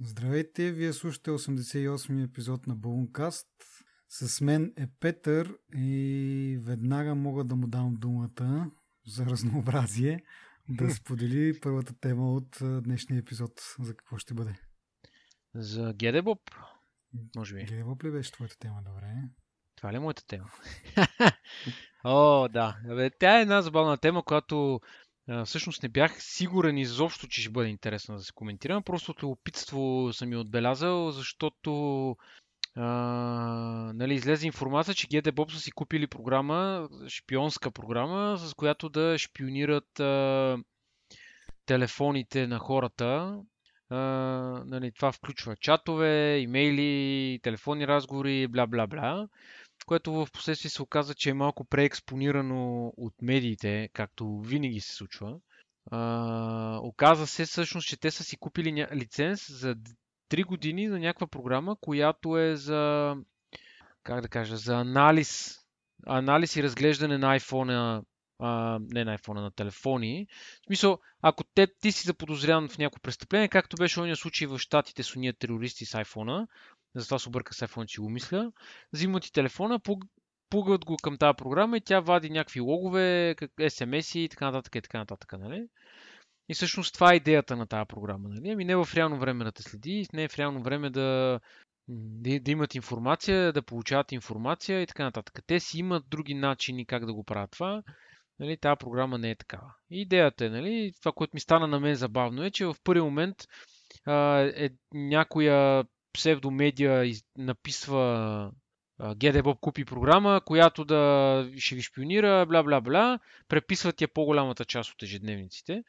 Здравейте, вие слушате 88-ми епизод на Балункаст. С мен е Петър и веднага мога да му дам думата за разнообразие да сподели първата тема от днешния епизод. За какво ще бъде? За Гедебоп, може би. Гедебоп ли беше твоята тема? Добре. Това ли е моята тема? О, да. Тя е една забавна тема, която всъщност не бях сигурен изобщо, че ще бъде интересно да се коментирам. Просто от любопитство съм я отбелязал, защото а, нали, излезе информация, че GTBob са си купили програма, шпионска програма, с която да шпионират а, телефоните на хората. А, нали, това включва чатове, имейли, телефонни разговори, бла-бла-бла което в последствие се оказа, че е малко преекспонирано от медиите, както винаги се случва. А, оказа се всъщност, че те са си купили ня... лиценз за 3 години за някаква програма, която е за, как да кажа, за анализ, анализ и разглеждане на iPhone, а, не на iPhone, на телефони. В смисъл, ако те, ти си заподозрян в някакво престъпление, както беше ония случай в Штатите с уния терористи с iPhone, затова се обърка с iPhone, че го мисля. Взимат ти телефона, пугат го към тази програма и тя вади някакви логове, SMS и така нататък и така нататък. Нали? И всъщност това е идеята на тази програма. Нали? Ами не в реално време да те следи, не в реално време да, да, имат информация, да получават информация и така нататък. Те си имат други начини как да го правят това. Нали, тази програма не е такава. И идеята е, нали, това, което ми стана на мен забавно е, че в първи момент а, е някоя псевдомедия из... написва GDBob купи програма, която да ще ви шпионира, бла бла бла, преписват я по-голямата част от ежедневниците.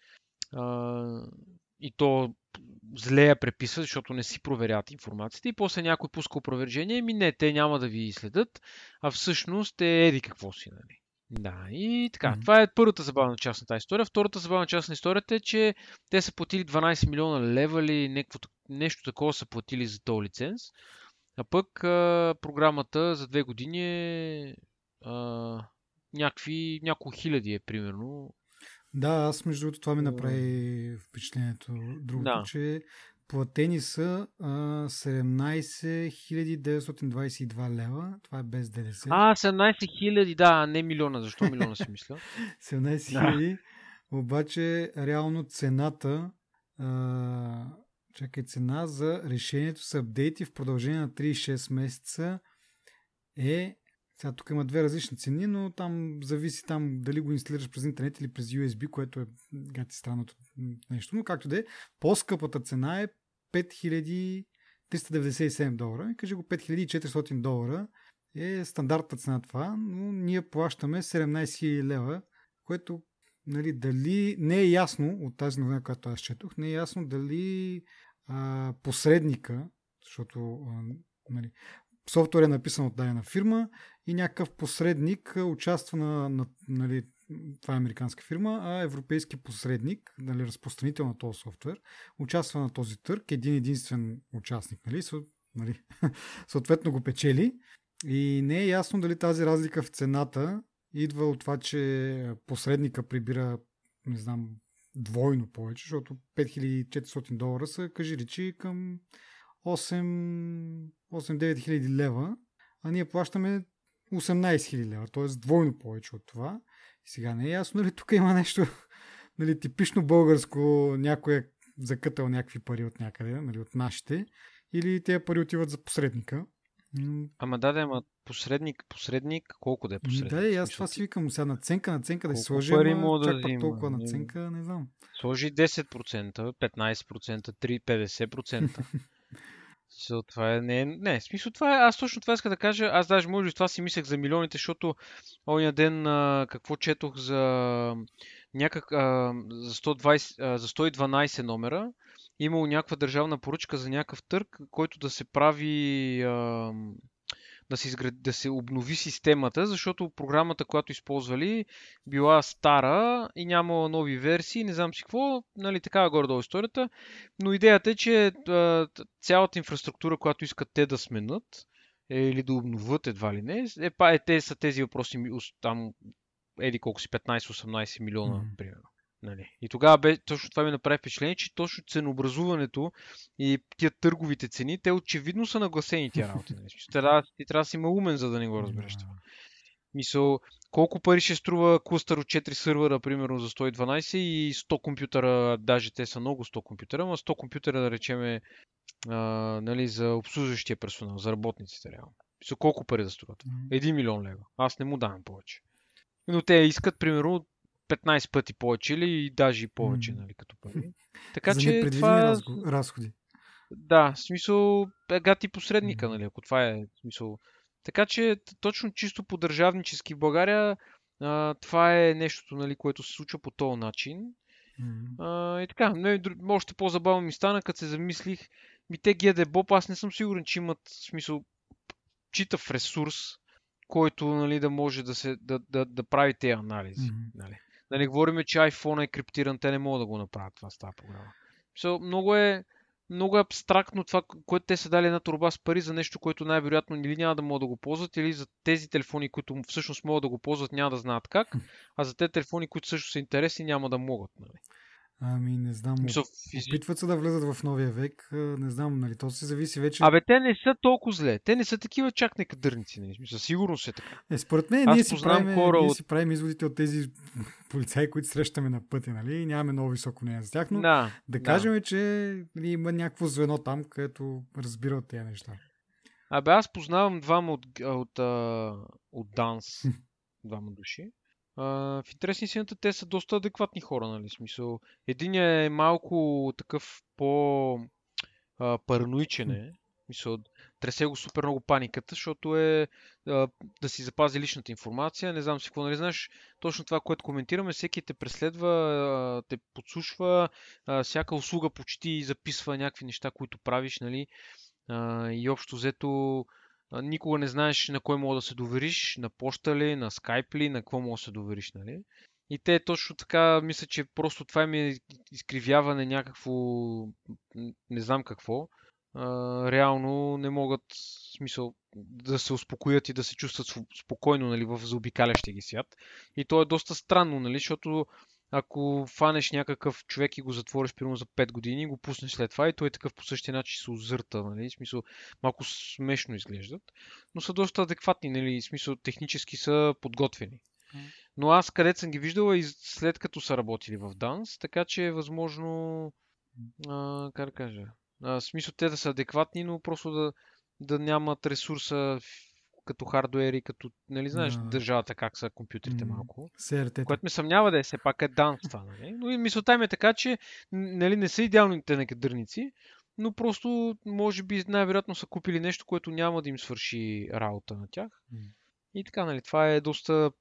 И то зле я преписват, защото не си проверят информацията и после някой пуска опровержение, ми не, те няма да ви следят, а всъщност е еди какво си, нали. Да, и така. Mm-hmm. Това е първата забавна част на тази история. Втората забавна част на историята е, че те са платили 12 милиона лева или някакво, нещо такова са платили за този лиценз. А пък а, програмата за две години е а, някакви, няколко хиляди е примерно. Да, аз между другото това ми направи впечатлението. Другото, да. че Платени са а, 17 922 лева. Това е без ДДС. А, 17 хиляди, да, не милиона. Защо милиона си мисля? 17 хиляди. Да. Обаче, реално цената а, чакай, цена за решението с апдейти в продължение на 36 месеца е сега тук има две различни цени, но там зависи там дали го инсталираш през интернет или през USB, което е гати странното нещо. Но както да е, по-скъпата цена е 5397 долара. Кажи го 5400 долара е стандартната цена това, но ние плащаме 17 000 лева, което нали, дали не е ясно от тази новина, която аз четох, не е ясно дали посредника, защото а, нали, софтуер е написан от дадена фирма и някакъв посредник участва на, на нали, това е американска фирма, а европейски посредник, нали, разпространител на този софтуер, участва на този търг, един единствен участник, нали, съ, нали, съответно го печели. И не е ясно дали тази разлика в цената идва от това, че посредника прибира, не знам, двойно повече, защото 5400 долара са, кажи речи, към 8-9 хиляди лева, а ние плащаме 18 хиляди лева, т.е. двойно повече от това. Сега не е ясно, нали тук има нещо нали, типично българско, някой е закътал някакви пари от някъде, нали, от нашите, или тези пари отиват за посредника. Ама да, да, ама посредник, посредник, колко да е посредник? Да, и аз това си викам сега наценка, наценка да си сложи, пари ама, да чак пак толкова наценка, не знам. Сложи 10%, 15%, 3, 50%. So, това е, не, не, в смисъл това е, аз точно това иска да кажа, аз даже може би това си мислех за милионите, защото ония ден а, какво четох за някак, а, за, 120, а, за 112 номера, имало някаква държавна поръчка за някакъв търг, който да се прави а, да се, изград... да се обнови системата, защото програмата, която използвали, била стара и няма нови версии, не знам си какво, нали, такава горе-долу историята. Но идеята е, че цялата инфраструктура, която искат те да сменят, е, или да обновят едва ли не, е, е, те са тези въпроси там, еди колко си, 15-18 милиона, mm-hmm. примерно. Нали. И тогава бе, точно това ми направи впечатление, че точно ценообразуването и тия търговите цени, те очевидно са нагласени тия работи. Нали. Ти, трябва, ти трябва да си малумен, за да не го разбереш това. Мисъл, колко пари ще струва клъстър от 4 сървъра, примерно за 112 и 100 компютъра, даже те са много 100 компютъра, но 100 компютъра да речеме а, нали, за обслужващия персонал, за работниците реално. Мисъл, колко пари да струват? 1 милион лева. Аз не му давам повече. Но те искат, примерно, 15 пъти повече или даже и повече, нали, като пари. Така За че това... разходи. Да, в смисъл, ега ти посредника, нали, ако това е смисъл. Така че точно чисто по държавнически в България а, това е нещото, нали, което се случва по този начин. Mm-hmm. А, и така, не, още по-забавно ми стана, като се замислих, ми те GD Bob, аз не съм сигурен, че имат смисъл читав ресурс, който нали, да може да, се, да, да, да прави тези анализи. Mm-hmm. Нали. Да не говорим, че iPhone е криптиран, те не могат да го направят това с тази програма. So, много е, много е абстрактно това, което те са дали една турба с пари за нещо, което най-вероятно или няма да могат да го ползват, или за тези телефони, които всъщност могат да го ползват, няма да знаят как, а за тези телефони, които също са интересни, няма да могат. Нали. Ами, не знам. Мисъл, Опитват се да влезат в новия век. Не знам, нали, то се зависи вече. Абе, те не са толкова зле. Те не са такива чак некадърници, нали? Със сигурност е така. Е, според мен, ние си, правим, хора ние от... си правим изводите от тези полицаи, които срещаме на пътя, нали? И нямаме много високо мнение за тях, но да, да кажем, да. че нали, има някакво звено там, където разбира от тези неща. Абе, аз познавам двама от, от, от, от Данс, двама души в интересни сината те са доста адекватни хора, нали? Смисъл. Единият е малко такъв по параноичен е. Мисъл, тресе го супер много паниката, защото е а, да си запази личната информация. Не знам си какво, нали знаеш, точно това, което коментираме, всеки те преследва, а, те подслушва, а, всяка услуга почти записва някакви неща, които правиш, нали. А, и общо взето никога не знаеш на кой мога да се довериш, на почта ли, на скайп ли, на какво мога да се довериш, нали? И те точно така, мисля, че просто това ми е изкривяване някакво, не знам какво. А, реално не могат, смисъл, да се успокоят и да се чувстват спокойно нали, в заобикалящия ги свят. И то е доста странно, нали, защото ако фанеш някакъв човек и го затвориш примерно за 5 години, го пуснеш след това и той е такъв по същия начин се озърта, нали? В смисъл, малко смешно изглеждат, но са доста адекватни, нали? В смисъл, технически са подготвени. Но аз където съм ги виждал и след като са работили в Данс, така че е възможно, а, как да кажа, а, в смисъл те да са адекватни, но просто да, да нямат ресурса като хардуер и като, нали знаеш, no. държавата как са компютрите mm. малко. CRT. Което ме съмнява да е все пак е данс това, нали? Но и мисълта ми е така, че нали, не са идеалните некадърници, но просто може би най-вероятно са купили нещо, което няма да им свърши работа на тях. Mm. И така, нали, това е доста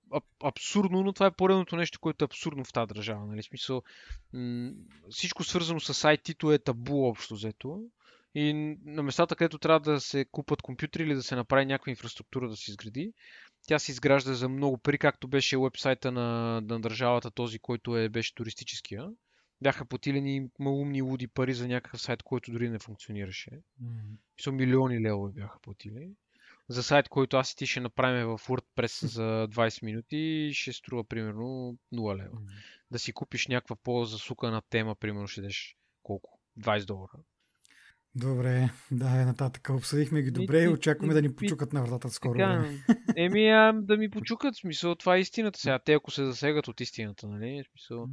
абсурдно, но това е поредното нещо, което е абсурдно в тази държава. Нали, смисъл, м- всичко свързано с IT-то е табу общо взето. И на местата, където трябва да се купат компютри или да се направи някаква инфраструктура да се изгради, тя се изгражда за много пари, както беше вебсайта на, на държавата, този, който е, беше туристическия. Бяха платили малумни луди пари за някакъв сайт, който дори не функционираше. Mm-hmm. милиони левове бяха платили. За сайт, който аз и ти ще направим в WordPress за 20 минути, ще струва примерно 0 лева. Mm-hmm. Да си купиш някаква по-засукана тема, примерно ще дадеш колко? 20 долара. Добре, да, е нататък. Обсъдихме ги добре и, очакваме да ни почукат на вратата скоро. Така, еми, а, да ми почукат, в смисъл, това е истината сега. Те ако се засегат от истината, нали? В смисъл,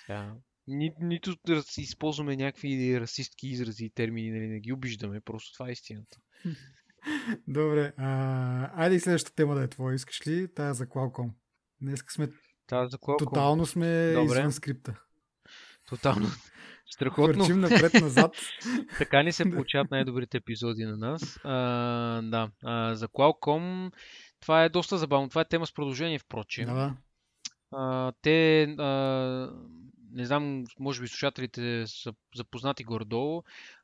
сега, ни, нито да използваме някакви расистки изрази и термини, нали, не ги обиждаме, просто това е истината. Добре, а, айде и следващата тема да е твоя. Искаш ли? Тая за Qualcomm. Днес сме... Тая за Qualcomm. Тотално сме Добре. извън скрипта. Тотално. Страхотно. Върчим напред-назад. така ни се получават най-добрите епизоди на нас. А, да, а, за Qualcomm това е доста забавно. Това е тема с продължение, впрочем. Да. А, те, а, не знам, може би слушателите са запознати горе-долу,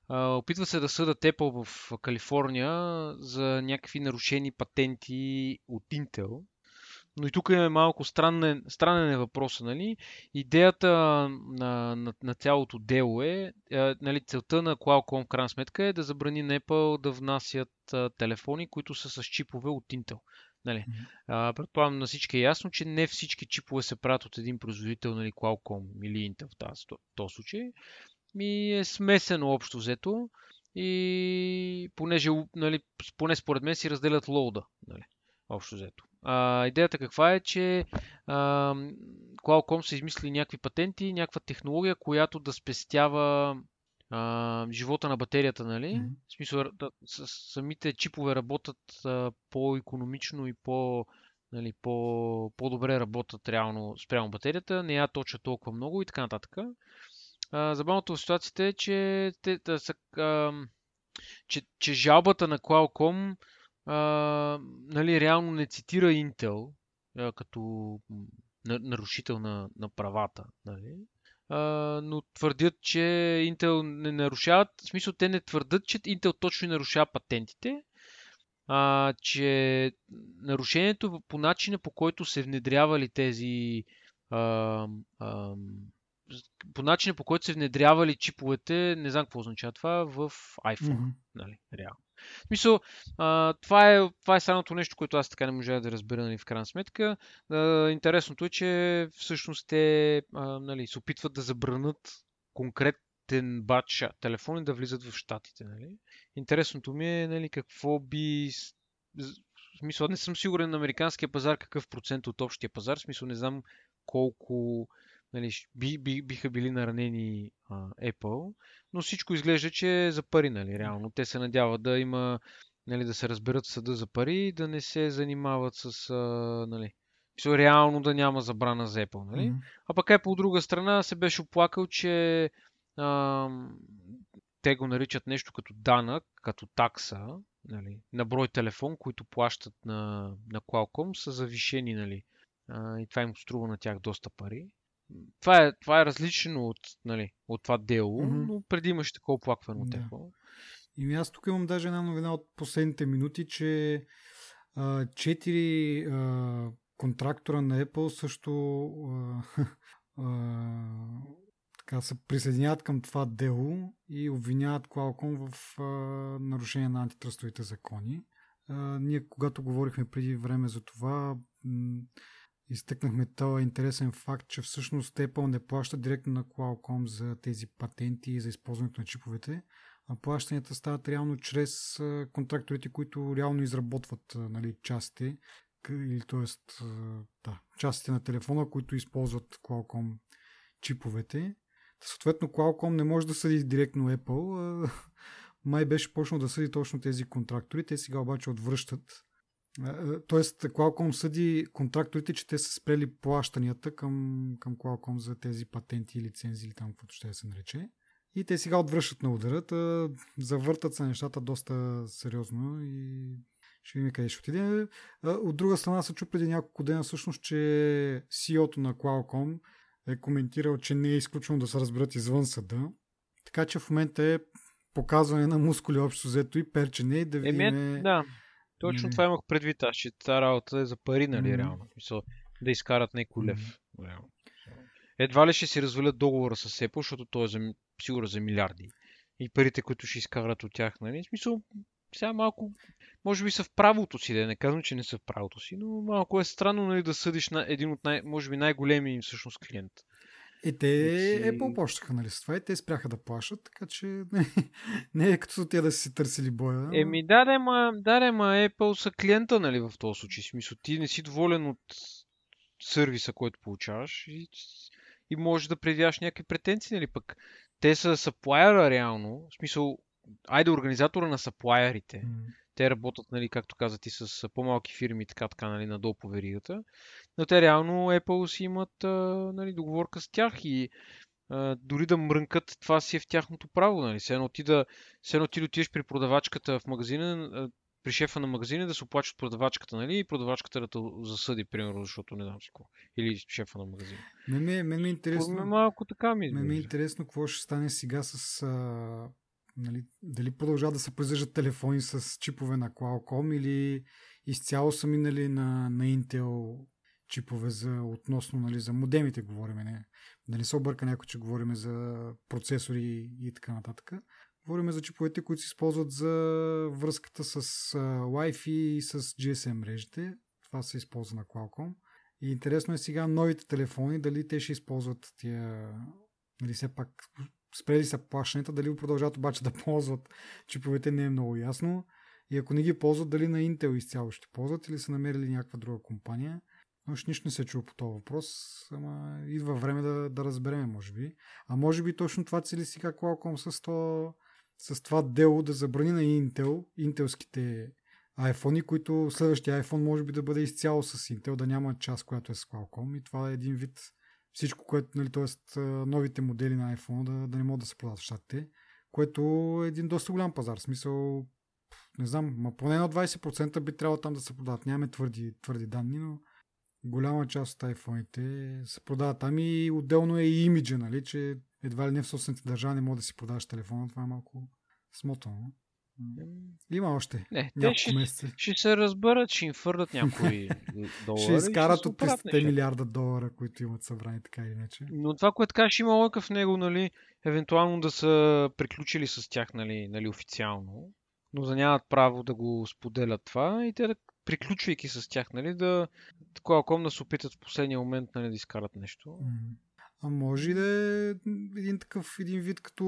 опитва се да съдат Apple в Калифорния за някакви нарушени патенти от Intel но и тук е малко странен, странен е въпроса. Нали? Идеята на, на, на цялото дело е, е, нали, целта на Qualcomm в крайна сметка е да забрани Apple да внасят а, телефони, които са с чипове от Intel. Нали? А, предполагам на всички е ясно, че не всички чипове се правят от един производител, нали, Qualcomm или Intel в този, този случай. Ми е смесено общо взето и понеже, нали, поне според мен си разделят лоуда, нали, общо взето. А, идеята каква е, че а, Qualcomm са измислили някакви патенти, някаква технология, която да спестява а, живота на батерията, нали? Mm-hmm. В смисъл, да, с, самите чипове работят а, по-економично и по, нали, по, по-добре работят реално спрямо батерията, не я точат толкова много и така нататък. А, забавното в ситуацията е, че, те, да, са, а, че, че жалбата на Qualcomm нали, реално не цитира Intel а, като нарушител на, на правата. Нали? А, но твърдят, че Intel не нарушават. В смисъл, те не твърдят, че Intel точно нарушава патентите, а, че нарушението по начина по който се внедрявали тези а, а, по начина по който се внедрявали чиповете, не знам какво означава това, в iPhone. Mm-hmm. Нали, реално. В смисъл, а, това, е, това е самото нещо, което аз така не можа да разбера нали, в крайна сметка. А, интересното е, че всъщност те а, нали, се опитват да забранат конкретен батч телефони да влизат в щатите. Нали. Интересното ми е нали, какво би в смисъл, не съм сигурен на американския пазар какъв процент от общия пазар. В смисъл, не знам колко нали, би, би, биха били наранени а, Apple, но всичко изглежда, че е за пари, нали, реално. Те се надяват да има, нали, да се разберат съда за пари и да не се занимават с, а, нали, все реално да няма забрана за Apple, нали? Mm-hmm. А пък е по друга страна се беше оплакал, че а, те го наричат нещо като данък, като такса, нали, на брой телефон, които плащат на, на Qualcomm, са завишени, нали, а, и това им струва на тях доста пари това е, това е различно от, нали, от това дело, mm-hmm. но преди имаше такова оплакване от да. И аз тук имам даже една новина от последните минути, че а, четири а, контрактора на Apple също а, а, така се присъединяват към това дело и обвиняват Qualcomm в а, нарушение на антитръстовите закони. А, ние, когато говорихме преди време за това, м- изтъкнахме този интересен факт, че всъщност Apple не плаща директно на Qualcomm за тези патенти и за използването на чиповете, а плащанията стават реално чрез контракторите, които реално изработват нали, частите, или т.е. Да, частите на телефона, които използват Qualcomm чиповете. Съответно, Qualcomm не може да съди директно Apple. Май беше почнал да съди точно тези контрактори. Те сега обаче отвръщат Тоест, Qualcomm съди контракторите, че те са спрели плащанията към, към Qualcomm за тези патенти и лицензии или там, каквото ще се нарече. И те сега отвръщат на удара, завъртат се нещата доста сериозно и ще видим къде ще отиде. От друга страна се чу преди няколко дена всъщност, че CEO-то на Qualcomm е коментирал, че не е изключено да се разберат извън съда. Така че в момента е показване на мускули общо взето и перчене и да видим... Еми, да точно mm-hmm. това имах предвид аз, че тази работа е за пари, нали, mm-hmm. реално. Мисъл, да изкарат някой лев. Mm-hmm. Реално. Едва ли ще си развалят договора с Apple, защото той е за, сигурно за милиарди. И парите, които ще изкарат от тях, нали? В смисъл, сега малко, може би са в правото си, да не казвам, че не са в правото си, но малко е странно нали, да съдиш на един от най, може би най-големи им всъщност клиент. Е, те е по-плащаха, нали, с това и те спряха да плащат, така че не, не е като те да си търсили боя. Еми, да, да, ма, да, да, ма Apple са клиента, нали, в този случай. Смисъл, ти не си доволен от сервиса, който получаваш и, и можеш да предяваш някакви претенции, нали, пък те са саплайера реално, в смисъл, айде организатора на саплайерите. Mm. Те работят, нали, както каза ти, с по-малки фирми, така, така, нали, надолу по веригата. Но те реално Apple си имат а, нали, договорка с тях и а, дори да мрънкат, това си е в тяхното право. Нали. Се едно ти да, едно ти отидеш при продавачката в магазина, а, при шефа на магазина да се оплаче от продавачката, нали? И продавачката да те засъди, примерно, защото не знам си какво. Или шефа на магазина. Ме ми, ме ми е интересно. малко така ми. Ме ми е интересно какво ще стане сега с. А, нали, дали продължават да се произвеждат телефони с чипове на Qualcomm или изцяло са минали на, на Intel чипове за относно нали, за модемите говорим. Не, нали се обърка някой, че говорим за процесори и така нататък. Говорим за чиповете, които се използват за връзката с Wi-Fi и с GSM мрежите. това се използва на Qualcomm. И интересно е сега новите телефони, дали те ще използват тия, нали все пак спрели са плащанията, дали продължават обаче да ползват чиповете не е много ясно. И ако не ги ползват, дали на Intel изцяло ще ползват или са намерили някаква друга компания. Още нищо не се чува по този въпрос, ама идва време да, да разбереме, може би. А може би точно това цели сега Qualcomm с, то, с това дело да забрани на Intel, интелските iPhone, които следващия iPhone може би да бъде изцяло с Intel, да няма част, която е с Qualcomm и това е един вид всичко, което, нали, т.е. новите модели на iPhone да, да не могат да се продават в щатите, което е един доста голям пазар. В смисъл, не знам, ма поне на 20% би трябвало там да се продават. Нямаме твърди, твърди данни, но голяма част от iPhone-ите се продават там и отделно е и имиджа, нали, че едва ли не в собствените държави не може да си продаваш телефона. Това е малко смотано. Има още. Не, те ще, месеца. ще се разберат, ще им фърдат някои долари. Ще изкарат от 300 милиарда долара, които имат събрани така или иначе. Но това, което кажеш, има лойка в него, нали, евентуално да са приключили с тях, нали, нали официално, но да нямат право да го споделят това и те да приключвайки с тях, нали, да такова да се опитат в последния момент нали, да изкарат нещо. А може и да е един такъв един вид като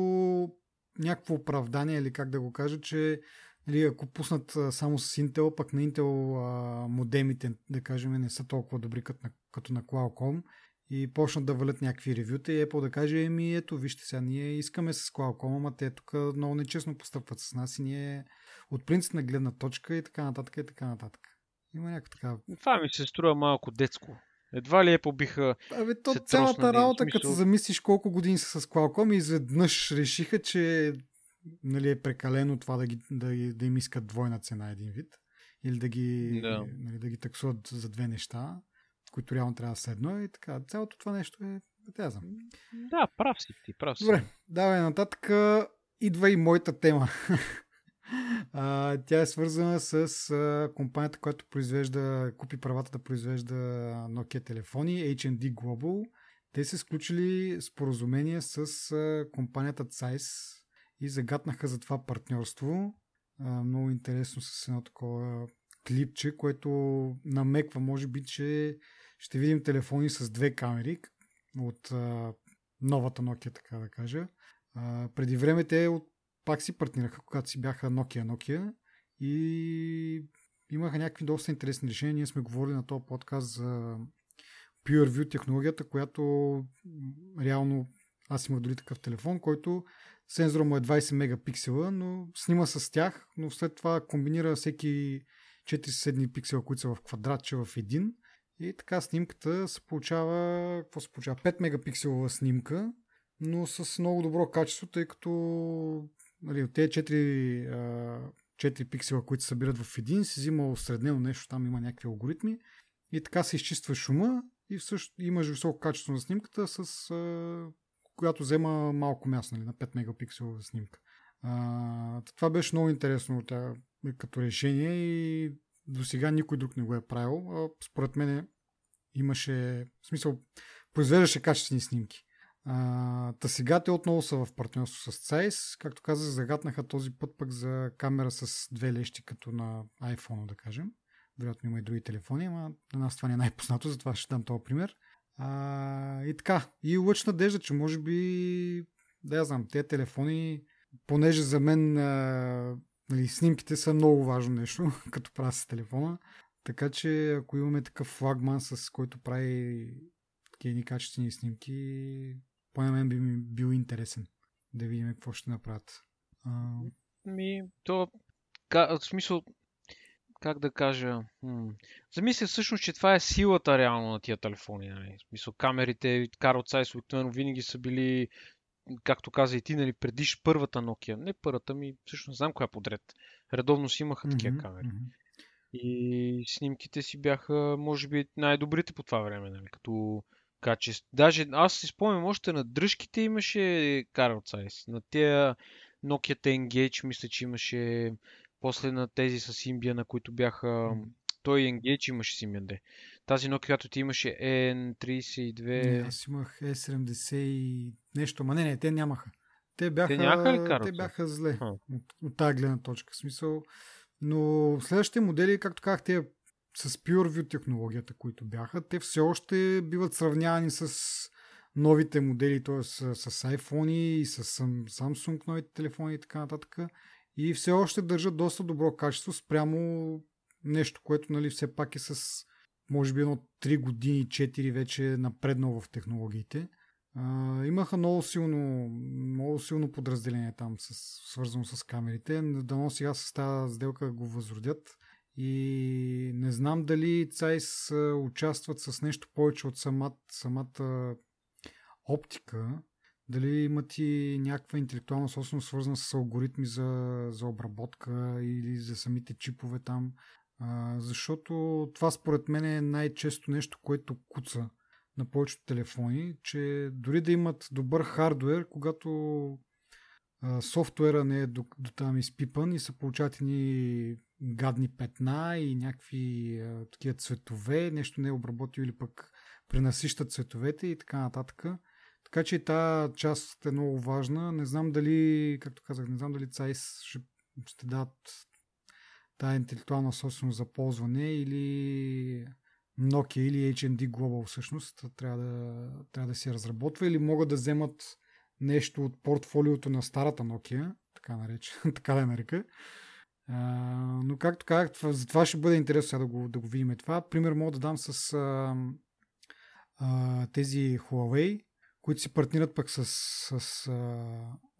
някакво оправдание или как да го кажа, че нали, ако пуснат само с Intel, пък на Intel а, модемите, да кажем, не са толкова добри като на, като на Qualcomm и почнат да валят някакви ревюта и Apple да каже, еми ето, вижте сега, ние искаме с Qualcomm, ама те тук много нечестно постъпват с нас и ние от принципна гледна точка и така нататък и така нататък. Има някаква така. Това ми се струва малко детско. Едва ли е побиха. Абе, то цялата работа, смисъл... като замислиш колко години са с Qualcomm, изведнъж решиха, че нали, е прекалено това да, ги, да, да им искат двойна цена един вид. Или да ги, да. Нали, да ги таксуват за две неща, които реално трябва да са едно. И така, цялото това нещо е. Знам. Да, прав си ти, прав си. Добре, давай нататък. Идва и моята тема. А, тя е свързана с а, компанията, която произвежда, купи правата да произвежда Nokia телефони, H&D Global. Те са сключили споразумение с а, компанията Zeiss и загатнаха за това партньорство. А, много интересно с едно такова клипче, което намеква, може би, че ще видим телефони с две камери от а, новата Nokia, така да кажа. А, преди време те от пак си партнираха, когато си бяха Nokia Nokia и имаха някакви доста интересни решения. Ние сме говорили на този подкаст за PureView технологията, която реално аз имах дори такъв телефон, който сензора му е 20 мегапиксела, но снима с тях, но след това комбинира всеки 4 съседни пиксела, които са в квадратче в един. И така снимката се получава, какво се получава? 5 мегапикселова снимка, но с много добро качество, тъй като нали, от тези 4, 4 пиксела, които се събират в един, си взима осреднено нещо, там има някакви алгоритми и така се изчиства шума и всъщност имаш високо качество на снимката, с а, която взема малко място, нали, на 5 мегапикселова снимка. А, това беше много интересно тя, като решение и до сега никой друг не го е правил. А, според мен имаше, в смисъл, произвеждаше качествени снимки. Та сега те отново са в партньорство с Zeiss. Както казах, загатнаха този път пък за камера с две лещи, като на iPhone, да кажем. Вероятно има и други телефони, ама на нас това не е най-познато, затова ще дам този пример. А, и така, и лъч надежда, че може би, да я знам, тези телефони, понеже за мен а, нали, снимките са много важно нещо, като правя с телефона. Така че ако имаме такъв флагман, с който прави такива качествени снимки, поне мен би ми бил интересен да видим какво ще направят. А... Ми, то, в смисъл, как да кажа, м- замисля всъщност, че това е силата реално на тия телефони. Нали? В смисъл, камерите, Карл Цайс обикновено винаги са били, както каза и ти, нали, предиш първата Nokia. Не първата ми, всъщност знам коя подред. Редовно си имаха такива mm-hmm, камери. Mm-hmm. И снимките си бяха, може би, най-добрите по това време, нали? като качество. Даже аз си спомням, още на дръжките имаше Carl Zeiss. На тези Nokia Engage мисля, че имаше после на тези с Symbian, на които бяха... Mm. Той Engage имаше Symbian, де. Тази Nokia, която ти имаше N32... Не, аз имах E70 и нещо, ма не, не, те нямаха. Те бяха, те, ли те бяха зле от, от тази гледна точка. В смисъл, но следващите модели, както казах, те с PureView технологията, които бяха, те все още биват сравнявани с новите модели, т.е. С, с iPhone и с Samsung новите телефони и така нататък. И все още държат доста добро качество спрямо нещо, което нали, все пак е с може би едно 3 години, 4 вече напреднал в технологиите. А, имаха много силно, много силно подразделение там, с, свързано с камерите. Дано сега с тази сделка го възродят. И не знам дали Цайс участват с нещо повече от самата, самата оптика. Дали имат и някаква интелектуална собственост, свързана с алгоритми за, за обработка или за самите чипове там. А, защото това според мен е най-често нещо, което куца на повечето телефони, че дори да имат добър хардвер, когато а, софтуера не е до, до там изпипан и се получават ни гадни петна и някакви а, такива цветове, нещо не е обработил или пък пренасища цветовете и така нататък. Така че тази част е много важна. Не знам дали, както казах, не знам дали Цайс ще, ще дадат тази интелектуална собственост за ползване или Nokia или HND Global всъщност трябва да, трябва да си разработва или могат да вземат нещо от портфолиото на старата Nokia, така, нарече, така да нарека. А, но както казах, за това ще бъде интересно сега да го, да го видим това. Пример мога да дам с а, а, тези Huawei, които си партнират пък с, с а,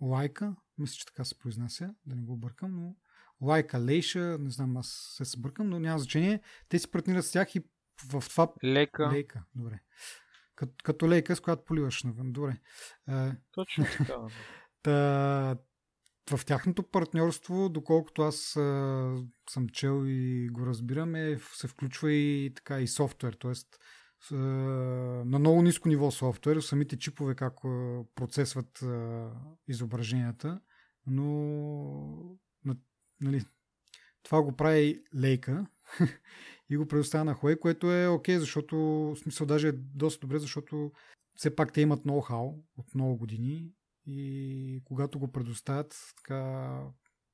Leica. Мисля, че така се произнася, да не го объркам, но Лайка, Лейша, не знам, аз се събъркам, но няма значение. Те си партнират с тях и в това... Лека. Лейка, добре. Като, като лейка, с която поливаш навън. Добре. Точно така. Та, в тяхното партньорство, доколкото аз а, съм чел и го разбирам, е, се включва и така и софтуер, т.е. на много ниско ниво софтуер, самите чипове как процесват а, изображенията, но нали, това го прави лейка и го предоставя на Huawei, което е окей, okay, защото в смисъл даже е доста добре, защото все пак те имат ноу-хау от много години и когато го предоставят, така,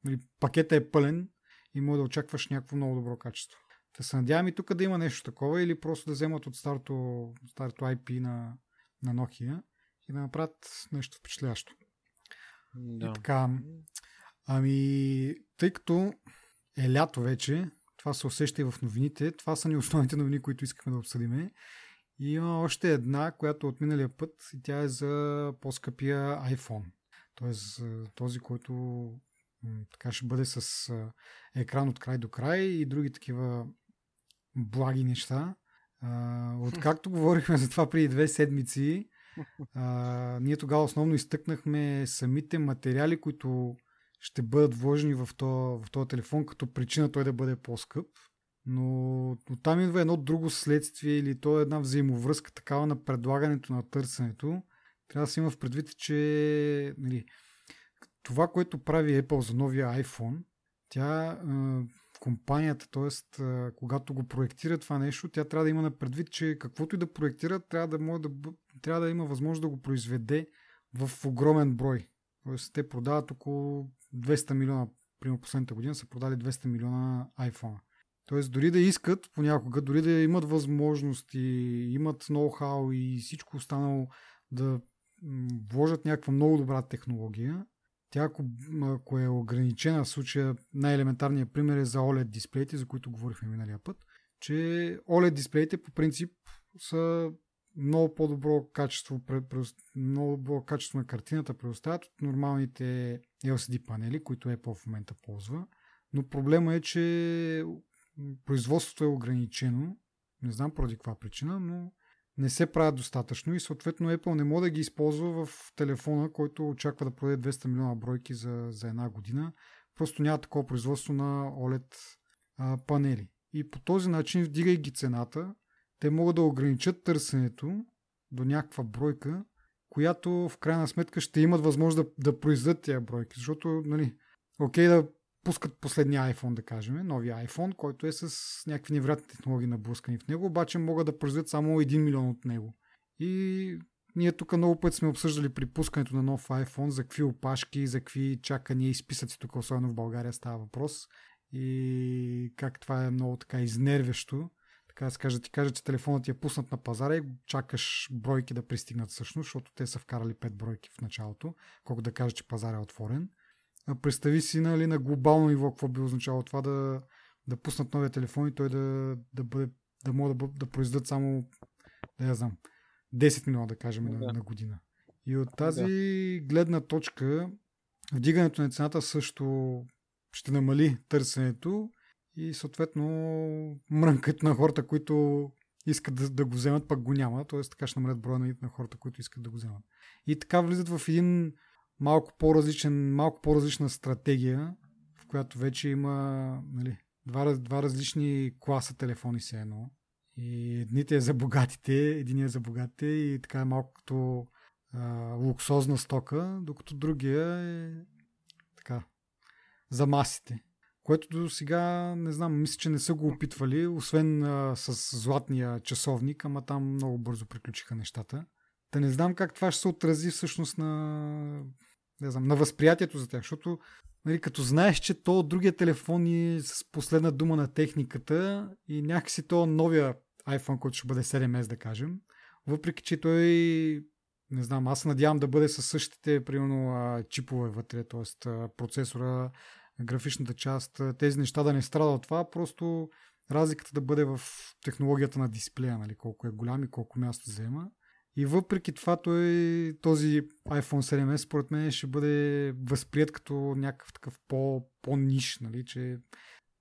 нали, пакета е пълен и може да очакваш някакво много добро качество. Та се надявам и тук да има нещо такова или просто да вземат от старото, старото IP на, на Nokia и да направят нещо впечатляващо. Да. И така, Ами, тъй като е лято вече, това се усеща и в новините, това са ни основните новини, които искаме да обсъдиме. И има още една, която от миналия път и тя е за по-скъпия iPhone. Тоест този, който така ще бъде с екран от край до край и други такива благи неща. Откакто говорихме за това преди две седмици, ние тогава основно изтъкнахме самите материали, които ще бъдат вложени в този, в този телефон като причина той да бъде по-скъп. Но там идва едно друго следствие или то е една взаимовръзка такава на предлагането на търсенето. Трябва да се има в предвид, че нали, това, което прави Apple за новия iPhone, тя компанията, т.е. когато го проектира това нещо, тя трябва да има на предвид, че каквото и да проектира, трябва да, може да, трябва да има възможност да го произведе в огромен брой. Тоест, те продават около 200 милиона, примерно последната година са продали 200 милиона iPhone. Тоест, дори да искат понякога, дори да имат възможности, имат ноу-хау и всичко останало да вложат някаква много добра технология, тя ако, ако е ограничена в случая, най-елементарният пример е за OLED дисплеите, за които говорихме миналия път, че OLED дисплеите по принцип са много по-добро качество, много добро качество на картината предоставят от нормалните LCD панели, които Apple в момента ползва. Но проблема е, че производството е ограничено. Не знам поради каква причина, но не се правят достатъчно и съответно Apple не може да ги използва в телефона, който очаква да продаде 200 милиона бройки за, за една година. Просто няма такова производство на OLED а, панели. И по този начин, вдигайки цената, те могат да ограничат търсенето до някаква бройка, която в крайна сметка ще имат възможност да, да произведат тия бройки. Защото, нали, окей да пускат последния iPhone, да кажем, новия iPhone, който е с някакви невероятни технологии наблъскани в него, обаче могат да произведат само 1 милион от него. И ние тук много пъти сме обсъждали при пускането на нов iPhone за какви опашки, за какви чакания и списъци тук, особено в България става въпрос. и как това е много така изнервящо. Така да се ти кажа, че телефонът ти е пуснат на пазара и чакаш бройки да пристигнат всъщност, защото те са вкарали 5 бройки в началото, колко да кажа, че пазар е отворен. Представи си нали, на глобално ниво какво би означало това да, да пуснат новия телефон и той да, да, бъде, да могат да, да произведат само, да я знам, 10 милиона да кажем да. На, на година. И от тази да. гледна точка, вдигането на цената също ще намали търсенето и съответно мрънкането на хората, които искат да, да го вземат, пък го няма. Т.е. така ще намалят броя на, на хората, които искат да го вземат. И така влизат в един малко по-различен, малко по-различна стратегия, в която вече има нали, два, два различни класа телефони се едно. И едните е за богатите, един е за богатите и така е малко като луксозна стока, докато другия е така за масите. Което до сега, не знам, мисля, че не са го опитвали, освен а, с златния часовник, ама там много бързо приключиха нещата. Та не знам как това ще се отрази всъщност на, не знам, на възприятието за тях, защото нали, като знаеш, че то другия телефон е с последна дума на техниката и някакси то новия iPhone, който ще бъде 7S, да кажем, въпреки, че той не знам, аз надявам да бъде със същите, примерно, чипове вътре, т.е. процесора, графичната част, тези неща да не страдат от това, просто разликата да бъде в технологията на дисплея, нали, колко е голям и колко място взема. И въпреки това той, този iPhone 7S според мен ще бъде възприят като някакъв такъв по, по-ниш, нали, че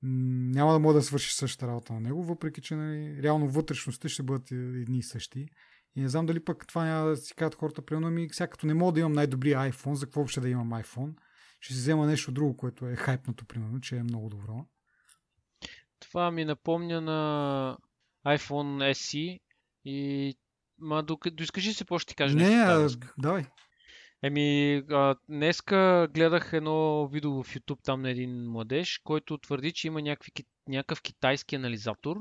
няма да може да свърши същата работа на него, въпреки че нали, реално вътрешностите ще бъдат едни и същи. И не знам дали пък това няма да си кажат хората, примерно ми, сега като не мога да имам най-добрия iPhone, за какво въобще да имам iPhone? Ще си взема нещо друго, което е хайпнато, примерно, че е много добро. Това ми напомня на iPhone SE и Ма, доискажи се, какво ще ти кажа. Не, а, давай. Еми, а, днеска гледах едно видео в YouTube там на един младеж, който твърди, че има някакви, някакъв китайски анализатор,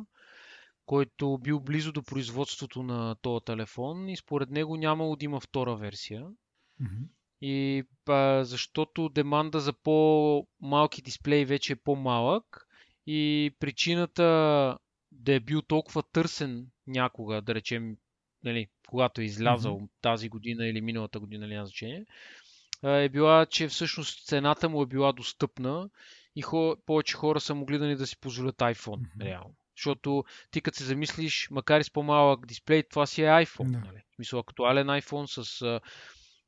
който бил близо до производството на този телефон и според него нямало да има втора версия. Mm-hmm. И а, защото деманда за по-малки дисплеи вече е по-малък и причината да е бил толкова търсен някога, да речем нали, когато е излязал mm-hmm. тази година или миналата година, няма значение, е била, че всъщност цената му е била достъпна и хо, повече хора са могли да ни да си позволят iPhone, mm-hmm. реално. Защото ти като се замислиш, макар и с по-малък дисплей, това си е iPhone. No. Нали? В смисъл актуален iPhone с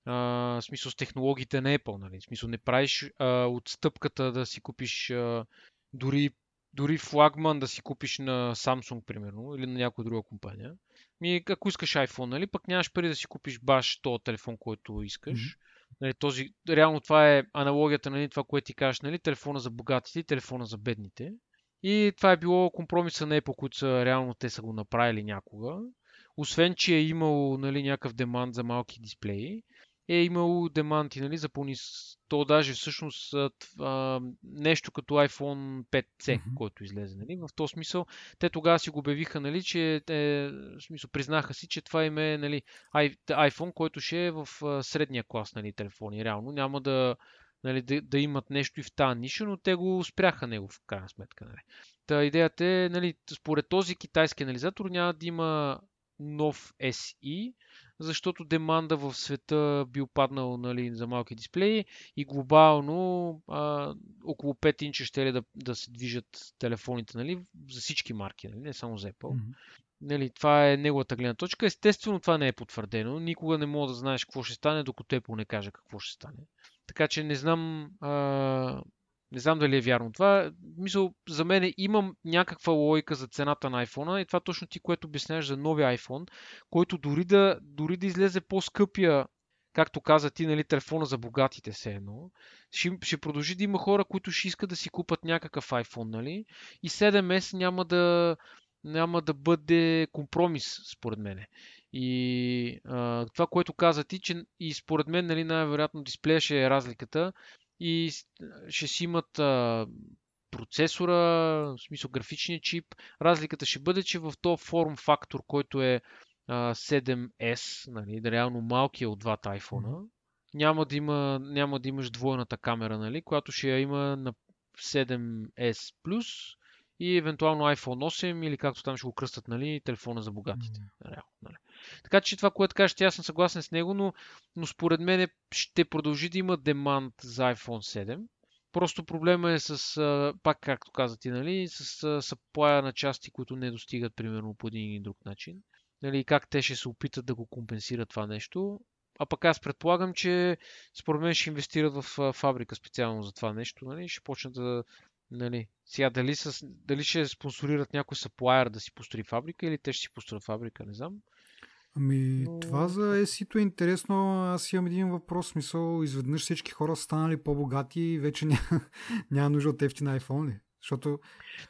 а, смисъл с технологиите на Apple. Нали? В смисъл не правиш а, отстъпката да си купиш а, дори, дори флагман да си купиш на Samsung, примерно, или на някоя друга компания. Ми, ако искаш iPhone, нали, пък нямаш пари да си купиш баш този телефон, който искаш. Mm-hmm. Нали, този, реално това е аналогията, нали, това, което ти кажеш, нали, телефона за богатите и телефона за бедните. И това е било компромиса на Apple, които са реално те са го направили някога. Освен, че е имало нали, някакъв демант за малки дисплеи, е имало деманти нали, за по То даже всъщност а, нещо като iPhone 5C, mm-hmm. който излезе. Нали, в този смисъл, те тогава си го обявиха, нали, че е, в смисъл, признаха си, че това им е нали, iPhone, който ще е в средния клас нали, телефони. Реално няма да, нали, да, да имат нещо и в тази ниша, но те го спряха него в крайна сметка. Нали. Та идеята е, нали, според този китайски анализатор няма да има нов SE, защото деманда в света бил паднал нали, за малки дисплеи и глобално а, около 5 инча ще ли да, да се движат телефоните нали, за всички марки, нали, не само за Apple. Mm-hmm. Нали, това е неговата гледна точка. Естествено, това не е потвърдено. Никога не мога да знаеш какво ще стане, докато Apple не каже какво ще стане. Така че не знам а, не знам дали е вярно това. Мисъл, за мен имам някаква логика за цената на iPhone и това точно ти, което обясняваш за новия iPhone, който дори да, дори да излезе по-скъпия, както каза ти, нали, телефона за богатите се едно, ще, ще продължи да има хора, които ще искат да си купат някакъв iPhone, нали? И 7S няма да, няма да бъде компромис, според мен. И а, това, което каза ти, че и според мен, нали, най-вероятно дисплея ще е разликата, и ще си имат а, процесора, в смисъл графичния чип. Разликата ще бъде, че в този форм фактор, който е а, 7S, нали, да реално малкият от двата iPhone, няма да, има, няма да имаш двойната камера, нали, която ще я има на 7S Plus и евентуално iPhone 8 или както там ще го кръстат, нали, телефона за богатите. Реално. Така че това, което кажеш, аз съм съгласен с него, но, но според мен ще продължи да има демант за iPhone 7. Просто проблема е с, пак както каза ти, нали, с съплая на части, които не достигат, примерно, по един или друг начин. Нали, как те ще се опитат да го компенсират това нещо. А пък аз предполагам, че според мен ще инвестират в фабрика специално за това нещо. Нали? Ще почнат да... Нали, сега дали, с, дали ще спонсорират някой саплайер да си построи фабрика или те ще си построят фабрика, не знам. Ами, Но... това за ESI-то е интересно. Аз имам един въпрос. Смисъл, изведнъж всички хора станали по-богати и вече няма, няма нужда от ефтина iPhone ли? Защото...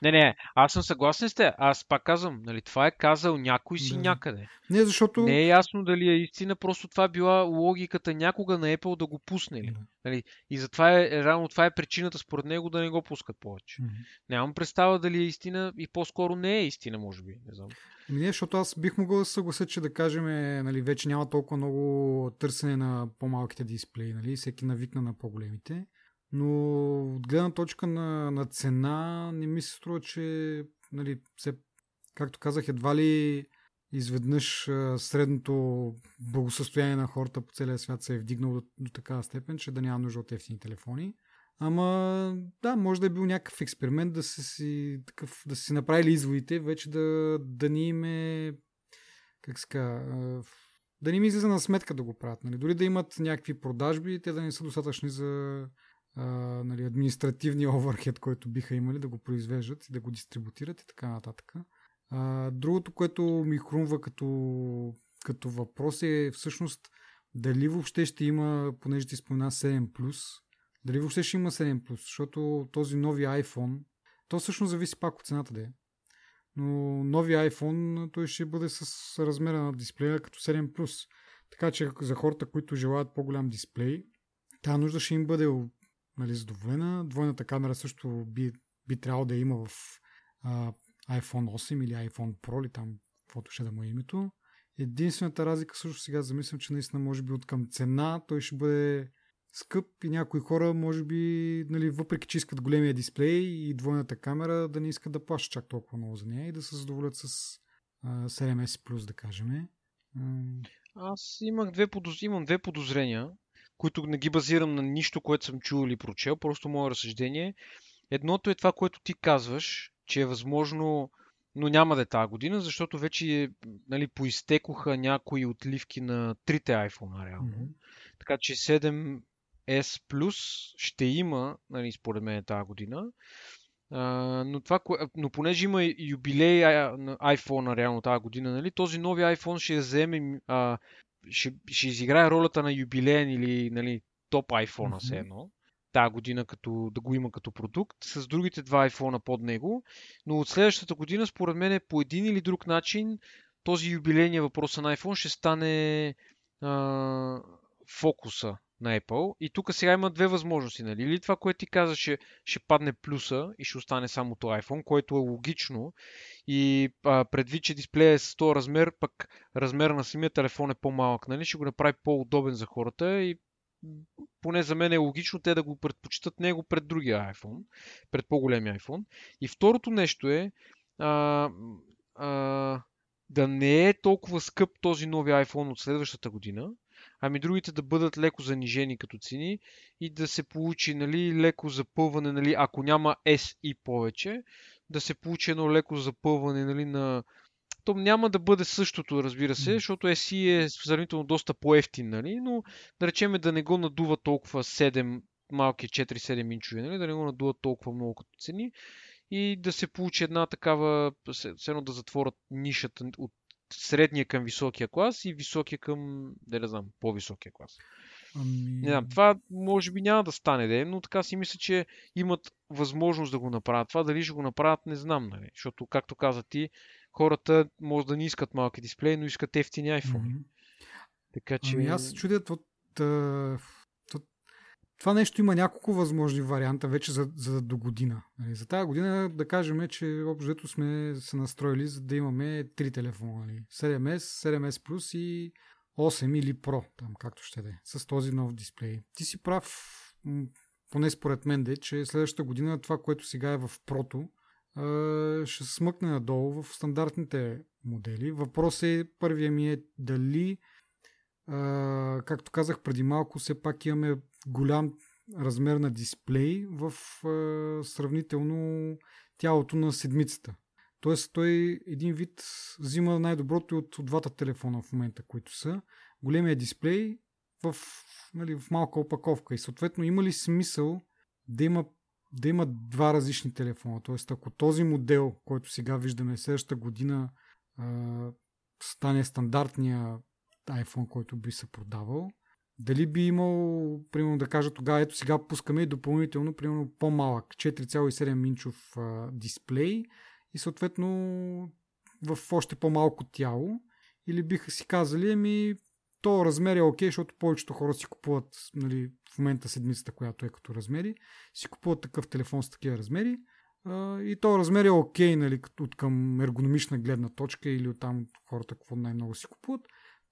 Не, не, аз съм съгласен с те. Аз пак казвам, нали, това е казал някой си да. някъде. Не, защото... Не е ясно дали е истина, просто това била логиката някога на Apple да го пусне. Да. Нали? И затова е, реално това е причината според него да не го пускат повече. Mm-hmm. Нямам представа дали е истина и по-скоро не е истина, може би. Не знам. Ами не, защото аз бих могъл да съглася, че да кажем, нали, вече няма толкова много търсене на по-малките дисплеи, нали, всеки навикна на по-големите. Но от гледна точка на, на цена, не ми се струва, че, нали, все, както казах, едва ли изведнъж средното благосъстояние на хората по целия свят се е вдигнало до, до такава степен, че да няма нужда от ефтини телефони. Ама да, може да е бил някакъв експеримент да се си, такъв, да си направили изводите, вече да, да ни име как ска, да ни ми излиза на сметка да го правят. Нали? Дори да имат някакви продажби, те да не са достатъчни за нали, административния оверхед, който биха имали да го произвеждат и да го дистрибутират и така нататък. А, другото, което ми хрумва като, като въпрос е всъщност дали въобще ще има, понеже ти спомена 7+, дали въобще ще има 7+, защото този нови iPhone, то всъщност зависи пак от цената да е. Но новия iPhone той ще бъде с размера на дисплея като 7+. Така че за хората, които желаят по-голям дисплей, тази нужда ще им бъде нали, задоволена. Двойната камера също би, би трябвало да има в а, iPhone 8 или iPhone Pro или там каквото ще да му е името. Единствената разлика също сега замислям, че наистина може би от към цена той ще бъде скъп и някои хора може би, нали, въпреки че искат големия дисплей и двойната камера, да не искат да плащат чак толкова много за нея и да се задоволят с а, 7S Plus, да кажем. Аз имах две, подоз... имам две подозрения които не ги базирам на нищо, което съм чул или прочел, просто мое разсъждение. Едното е това, което ти казваш, че е възможно, но няма да е тази година, защото вече нали, поизтекоха някои отливки на трите iPhone, реално. Mm-hmm. Така че 7S Plus ще има, нали, според мен, тази година. Uh, но, това, но понеже има юбилей на iPhone реално тази година, нали, този нови iPhone ще вземе uh, ще, ще изиграе ролята на юбилеен или нали, топ iPhone mm-hmm. едно тази година като, да го има като продукт, с другите два iPhone под него, но от следващата година, според мен, по един или друг начин, този юбилейния въпрос на iPhone ще стане а, фокуса на Apple. И тук сега има две възможности. Нали? Или това, което ти каза, ще, ще падне плюса и ще остане само то iPhone, което е логично. И а, предвид, че дисплея е с този размер, пък размер на самия телефон е по-малък, нали? ще го направи по-удобен за хората и поне за мен е логично те да го предпочитат него пред другия iPhone, пред по-големия iPhone. И второто нещо е а, а, да не е толкова скъп този нови iPhone от следващата година, ами другите да бъдат леко занижени като цени и да се получи нали, леко запълване, нали, ако няма S и повече, да се получи едно леко запълване нали, на... То няма да бъде същото, разбира се, защото SE е сравнително доста по-ефтин, нали, но да речеме да не го надува толкова 7 малки 4-7 инчови, нали, да не го надува толкова много като цени и да се получи една такава, все едно да затворят нишата от средния към високия клас и високия към, да не знам, по-високия клас. Ами... Не знам, това може би няма да стане, де, но така си мисля, че имат възможност да го направят. Това дали ще го направят, не знам, нали? Защото, както каза ти, хората може да не искат малки дисплеи, но искат ефтини iPhone. Mm-hmm. Така че... Ами аз се чудят от това нещо има няколко възможни варианта вече за, за до година. Нали, за тази година да кажем, че общо сме се настроили за да имаме три телефона. Нали, 7S, 7S Plus и 8 или Pro, там както ще да е, с този нов дисплей. Ти си прав, поне според мен де, че следващата година това, което сега е в прото, ще смъкне надолу в стандартните модели. Въпросът е, първия ми е дали, както казах преди малко, все пак имаме голям размер на дисплей в сравнително тялото на седмицата. Тоест той един вид взима най-доброто от, от двата телефона в момента, които са. Големия дисплей в, нали, в малка опаковка. И съответно има ли смисъл да има, да има два различни телефона? Тоест ако този модел, който сега виждаме следващата година, а, стане стандартния iPhone, който би се продавал, дали би имал, примерно да кажа тогава, ето сега пускаме и допълнително, примерно по-малък, 4,7 инчов дисплей и съответно в още по-малко тяло. Или биха си казали, ами то размер е окей, защото повечето хора си купуват нали, в момента седмицата, която е като размери, си купуват такъв телефон с такива размери и то размер е окей нали, от към ергономична гледна точка или от там хората какво най-много си купуват.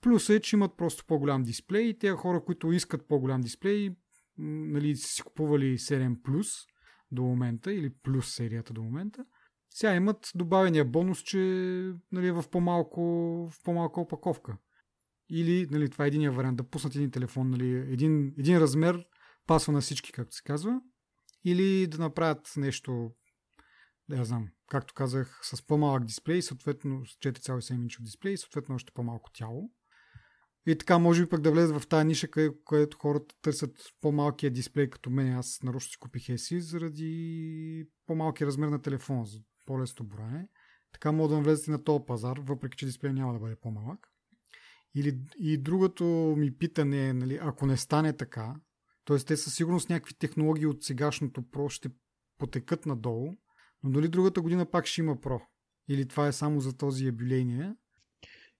Плюс е, че имат просто по-голям дисплей и тези хора, които искат по-голям дисплей, нали, си купували 7 до момента или плюс серията до момента, сега имат добавения бонус, че нали, е в, по-малко, в по-малка опаковка. Или, нали, това е единия вариант, да пуснат един телефон, нали, един, един размер пасва на всички, както се казва. Или да направят нещо, да я знам, както казах, с по-малък дисплей, съответно с 4,7 инчов дисплей, съответно още по-малко тяло. И така, може би пък да влезе в тази ниша, където хората търсят по-малкия дисплей, като мен. Аз нарочно си купих еси заради по-малкия размер на телефона, за по-лесно броене. Така може да влезете на този пазар, въпреки че дисплей няма да бъде по-малък. Или, и другото ми питане е, нали, ако не стане така, т.е. те със сигурност някакви технологии от сегашното Pro ще потекат надолу, но дали другата година пак ще има Pro? Или това е само за този юбилейния?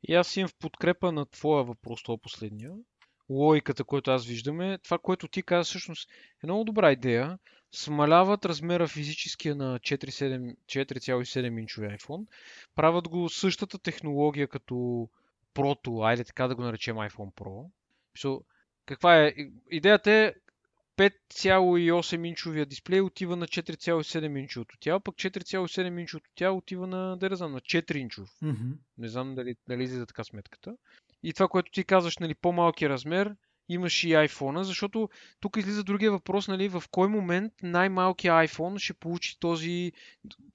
И аз имам в подкрепа на твоя въпрос, това последния. Логиката, която аз виждаме, това, което ти каза, всъщност е много добра идея. Смаляват размера физическия на 4,7 инчови iPhone. Правят го същата технология като Pro, айде така да го наречем iPhone Pro. Каква е? Идеята е 5,8 инчовия дисплей отива на 4,7 инчовото тяло, пък 4,7 инчовото тяло отива на, да не знам, на 4 инчов. Mm-hmm. Не знам дали, дали излиза така сметката. И това, което ти казваш, нали, по-малки размер, имаш и iPhone, защото тук излиза другия въпрос, нали, в кой момент най-малкият iPhone ще получи този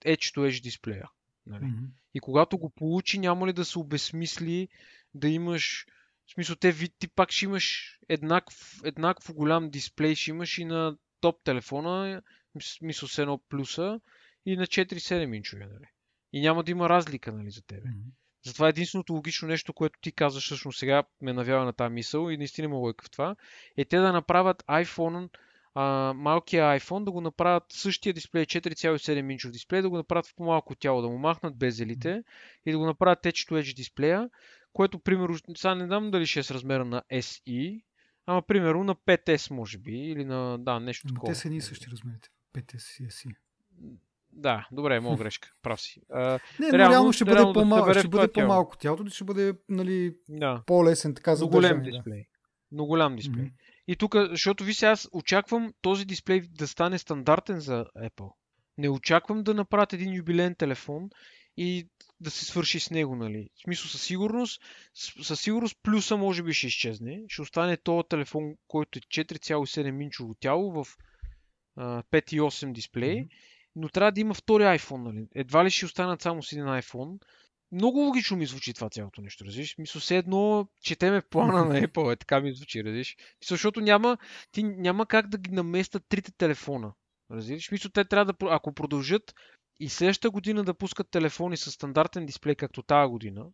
Edge-to-Edge дисплея. Нали? Mm-hmm. И когато го получи, няма ли да се обесмисли да имаш в смисъл, те ти пак ще имаш еднакъв, еднакво голям дисплей, ще имаш и на топ телефона, смисъл с едно плюса и на 4-7 инчове, нали? И няма да има разлика, нали, за тебе. Mm-hmm. Затова единственото логично нещо, което ти казваш, всъщност сега ме навява на тази мисъл и наистина има лойка в това, е те да направят iPhone, а, малкия iPhone, да го направят същия дисплей, 4,7 инчов дисплей, да го направят в по-малко тяло, да му махнат безелите и да го направят Edge to Edge дисплея, което, примерно, сега не знам дали ще е с размера на SE, ама, примерно, на 5S, може би, или на, да, нещо такова. Те са ни същи размерите, 5S и SE. Да, добре, мога грешка, прав си. А, не, реално, реално ще бъде, по-мал, ще бъде по-малко тялото, ще бъде нали, да. по-лесен така за голям дисплей. Да. Но голям дисплей. Mm-hmm. И тук, защото ви сега аз очаквам този дисплей да стане стандартен за Apple. Не очаквам да направят един юбилен телефон и да се свърши с него, нали. В смисъл със сигурност, със сигурност плюса може би ще изчезне. Ще остане този телефон, който е 4,7 инчово тяло в 5,8 дисплей. Mm-hmm. Но трябва да има втори iPhone, нали. Едва ли ще останат само с един iPhone. Много логично ми звучи това цялото нещо, разбираш? Мисля, все едно четеме плана на Apple, е така ми звучи, разбираш? Мисля, защото няма, ти няма как да ги наместят трите телефона. Разбираш? Мисля, те трябва да, ако продължат и следващата година да пускат телефони с стандартен дисплей, както тази година,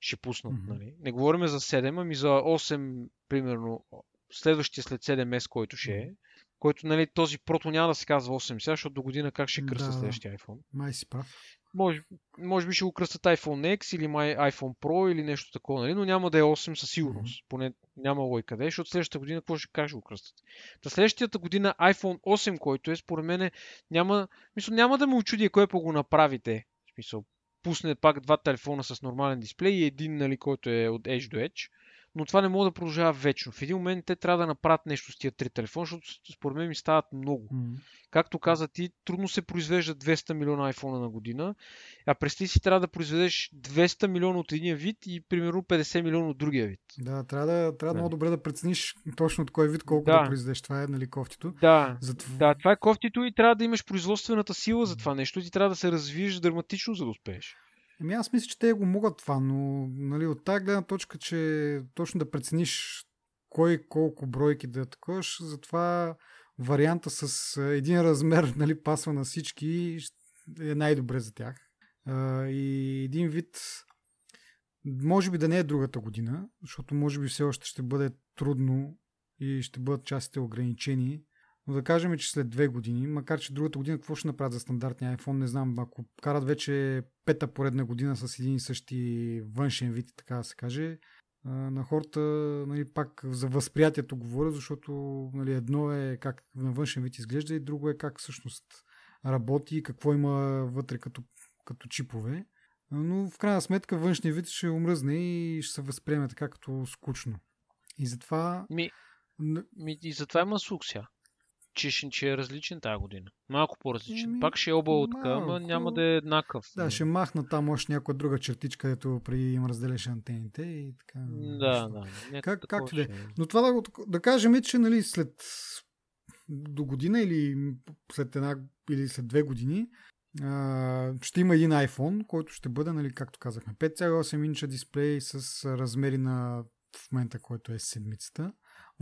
ще пуснат, mm-hmm. нали? Не говорим за 7, ами за 8, примерно, следващия след 7 месец, който ще е. Който, нали, този прото няма да се казва 8 сега, защото до година как ще кръста да, следващия iPhone. Май си прав. Може, може би ще го кръстат iPhone X или iPhone Pro или нещо такова, нали? но няма да е 8 със сигурност. Поне няма лой къде, защото следващата година какво ще, как ще го кръстат? Та следващата година iPhone 8, който е, според мен, няма, мисля, няма да му очуди, кой по го направите. В смисъл, пусне пак два телефона с нормален дисплей и един, нали, който е от Edge до Edge. Но това не може да продължава вечно. В един момент те трябва да направят нещо с тия три телефона, защото според мен ми стават много. М. Както каза ти, трудно се произвеждат 200 милиона iPhone на година, а през ти си трябва да произведеш 200 милиона от един вид и примерно 50 милиона от другия вид. Да, трябва да, трябва Да. много добре да прецениш точно от кой вид колко да, Да. произведеш. Това е нали, кофтито. Да, Затова... да, това е кофтито и трябва да имаш производствената сила за това нещо ти трябва да се развиеш драматично, за да успееш. Еми аз мисля, че те го могат това, но нали, от тази гледна точка, че точно да прецениш кой колко бройки да такуваш, затова варианта с един размер нали, пасва на всички е най-добре за тях. И един вид може би да не е другата година, защото може би все още ще бъде трудно и ще бъдат частите ограничени. Но да кажем, че след две години, макар че другата година какво ще направят за стандартния iPhone, не знам, ако карат вече пета поредна година с един и същи външен вид, така да се каже, на хората нали, пак за възприятието говоря, защото нали, едно е как на външен вид изглежда и друго е как всъщност работи и какво има вътре като, като чипове. Но в крайна сметка външния вид ще омръзне и ще се възприеме така като скучно. И затова Ми, ми и затова има слух сега. Че, е различен тази година. Малко по-различен. Еми, Пак ще е облаутка, ама малко. няма да е еднакъв. Да, ще махна там още някоя друга чертичка, където преди им разделяше антените и така. Да, да. Как- такова както да е. е. Но това да, го- да кажем, е, че нали, след до година или след една или след две години а, ще има един iPhone, който ще бъде, нали, както казахме, 5,8 инча дисплей с размери на в момента, който е седмицата.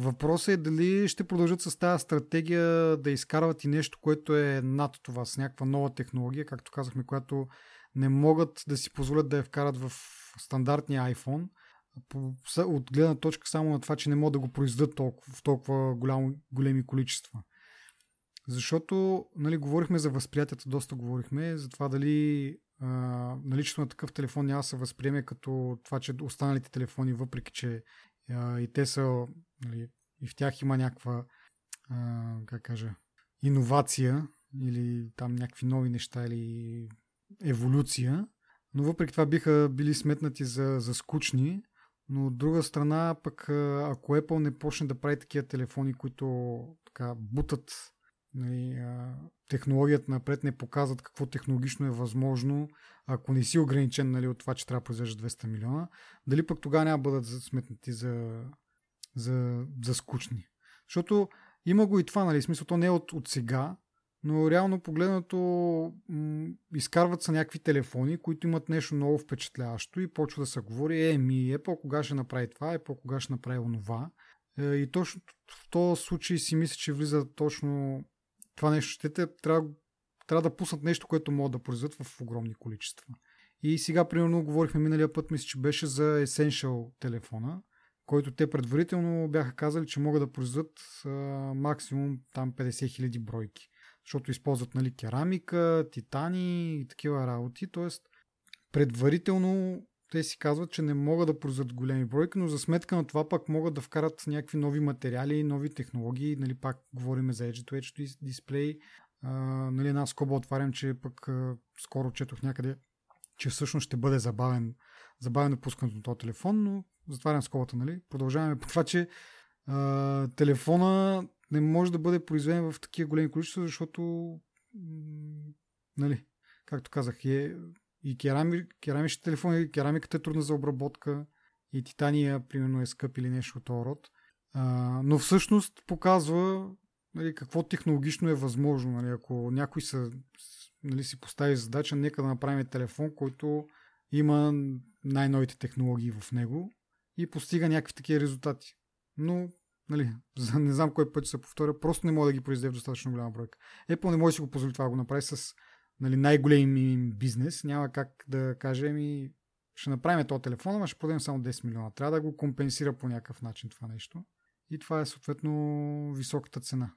Въпросът е дали ще продължат с тази стратегия да изкарват и нещо, което е над това, с някаква нова технология, както казахме, която не могат да си позволят да я вкарат в стандартния iPhone, от гледна точка само на това, че не могат да го произведат в толкова голямо, големи количества. Защото, нали, говорихме за възприятията, доста говорихме, за това дали а, наличието на такъв телефон няма да се възприеме като това, че останалите телефони, въпреки че а, и те са, нали, и в тях има някаква, а, как кажа, иновация или там някакви нови неща или еволюция, но въпреки това биха били сметнати за, за скучни, но от друга страна, пък ако Apple не почне да прави такива телефони, които така бутат нали, технологията напред, не показват какво технологично е възможно, ако не си ограничен нали, от това, че трябва да произвеждаш 200 милиона, дали пък тогава няма да бъдат сметнати за, за, за скучни. Защото има го и това, нали, смисъл, то не е от, от сега, но реално погледнато м- изкарват са някакви телефони, които имат нещо много впечатляващо и почва да се говори, е, ми Apple кога ще направи това, Apple кога ще направи онова. Е, И точно в този случай си мисля, че влиза точно това нещо. Те трябва, трябва да пуснат нещо, което могат да произведат в огромни количества. И сега, примерно, говорихме миналия път, мисля, че беше за Essential телефона, който те предварително бяха казали, че могат да произведат максимум там 50 000 бройки. Защото използват нали, керамика, титани и такива работи. Тоест, предварително те си казват, че не могат да произведат големи бройки, но за сметка на това пък могат да вкарат някакви нови материали, нови технологии. Нали, пак говорим за Edge-to-Edge дисплей. А, нали, една скоба отварям, че пък скоро четох някъде, че всъщност ще бъде забавен, забавено пускането на този телефон, но затварям скобата. Нали. Продължаваме по това, че а, телефона не може да бъде произведен в такива големи количества, защото нали, както казах, е, и керами, керамичните телефони, керамиката е трудна за обработка и титания, примерно, е скъп или нещо от този род. А, но всъщност показва нали, какво технологично е възможно. Нали, ако някой са, нали, си постави задача, нека да направим телефон, който има най-новите технологии в него и постига някакви такива резултати. Но нали, за не знам кой път ще се повторя, просто не мога да ги произведе в достатъчно голяма бройка. Apple не може да си го позволи това да го направи с нали, най-големи им бизнес. Няма как да кажем и ще направим този телефон, ама ще продадем само 10 милиона. Трябва да го компенсира по някакъв начин това нещо. И това е съответно високата цена.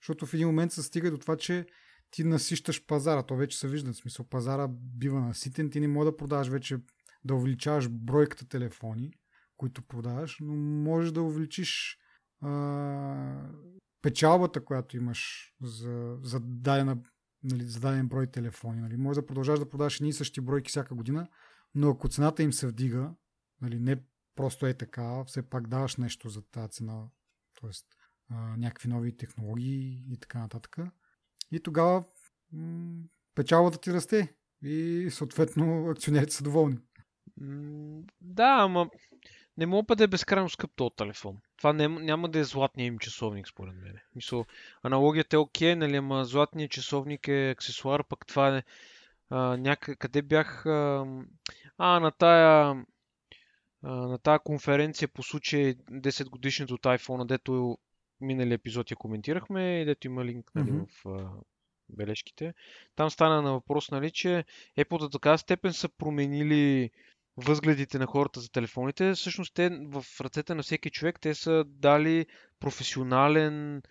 Защото в един момент се стига до това, че ти насищаш пазара. То вече се вижда. В смисъл пазара бива наситен. Ти не можеш да продаваш вече да увеличаваш бройката телефони, които продаваш, но можеш да увеличиш а, печалбата, която имаш за, за, дадена, нали, за даден брой телефони. Нали. Може да продължаваш да продаваш едни и същи бройки всяка година, но ако цената им се вдига, нали, не просто е така, все пак даваш нещо за тази цена, т.е. някакви нови технологии и така нататък. И тогава м- печалбата ти расте и съответно акционерите са доволни. Да, ама не мога да е безкрайно скъп този телефон. Това не, няма да е златния им часовник, според мен. Мисъл, аналогията е окей, нали, ама златният часовник е аксесуар, пък това е някъде, къде бях а, а на тая на тая конференция по случай 10 годишното от iPhone, дето минали епизод я коментирахме дето има линк нали, mm-hmm. в а, бележките. Там стана на въпрос, нали, че Apple до такава степен са променили възгледите на хората за телефоните. Всъщност те в ръцете на всеки човек те са дали професионален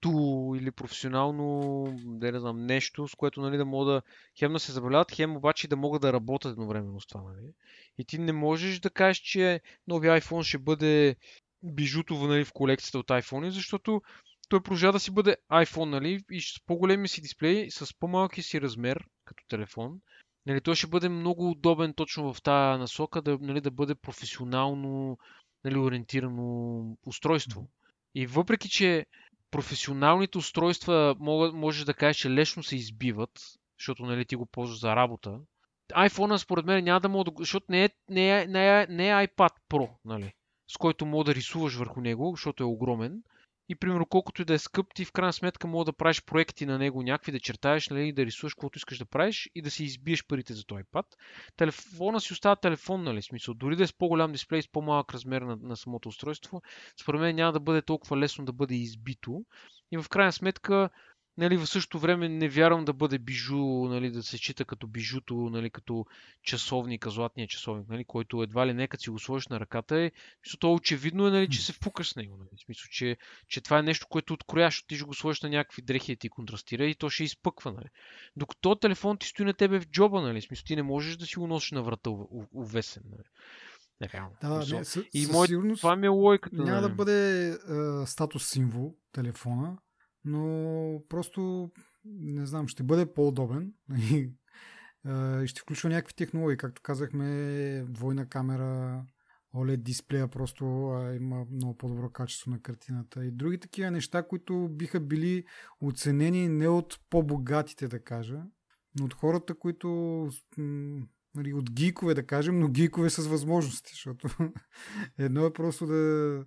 тул или професионално, да не знам, нещо, с което нали, да могат да хем да се забавляват, хем обаче да могат да работят едновременно с това. Нали? И ти не можеш да кажеш, че новия iPhone ще бъде бижуто нали, в колекцията от iPhone, защото той продължава да си бъде iPhone, нали, и с по-големи си дисплей, с по-малки си размер, като телефон, нали, той ще бъде много удобен точно в тази насока, да, нали, да бъде професионално нали, ориентирано устройство. И въпреки, че професионалните устройства могат, можеш да кажеш, че лесно се избиват, защото нали, ти го ползваш за работа, iPhone според мен няма да мога да... Защото не е, не е, не е, не е iPad Pro, нали, с който мога да рисуваш върху него, защото е огромен и примерно колкото и да е скъп, ти в крайна сметка мога да правиш проекти на него, някакви да чертаеш, нали, да рисуваш каквото искаш да правиш и да си избиеш парите за този път. Телефона си остава телефон, нали, смисъл. Дори да е с по-голям дисплей, с по-малък размер на, на самото устройство, според мен няма да бъде толкова лесно да бъде избито. И в крайна сметка Нали, в същото време не вярвам да бъде бижу, нали, да се чита като бижуто, нали, като часовник, златния часовник, нали, който едва ли не като си го сложиш на ръката е, мисля, то очевидно е, нали, че се впукаш с него. Нали, смисъл, че, че това е нещо, което открояш, ти ще го сложиш на някакви дрехи и ти контрастира и то ще изпъква. Нали. Докато телефон ти стои на тебе в джоба, нали, смисъл, ти не можеш да си го носиш на врата увесен. Нали. Реално. Да, не, съ, и мой, сигурност това ми е логиката. Няма нали. да бъде а, статус символ телефона, но просто, не знам, ще бъде по-удобен и ще включва някакви технологии, както казахме, двойна камера, OLED дисплея просто има много по-добро качество на картината. И други такива неща, които биха били оценени не от по-богатите, да кажа, но от хората, които нали, от гикове, да кажем, но гикове с възможности, защото едно е просто да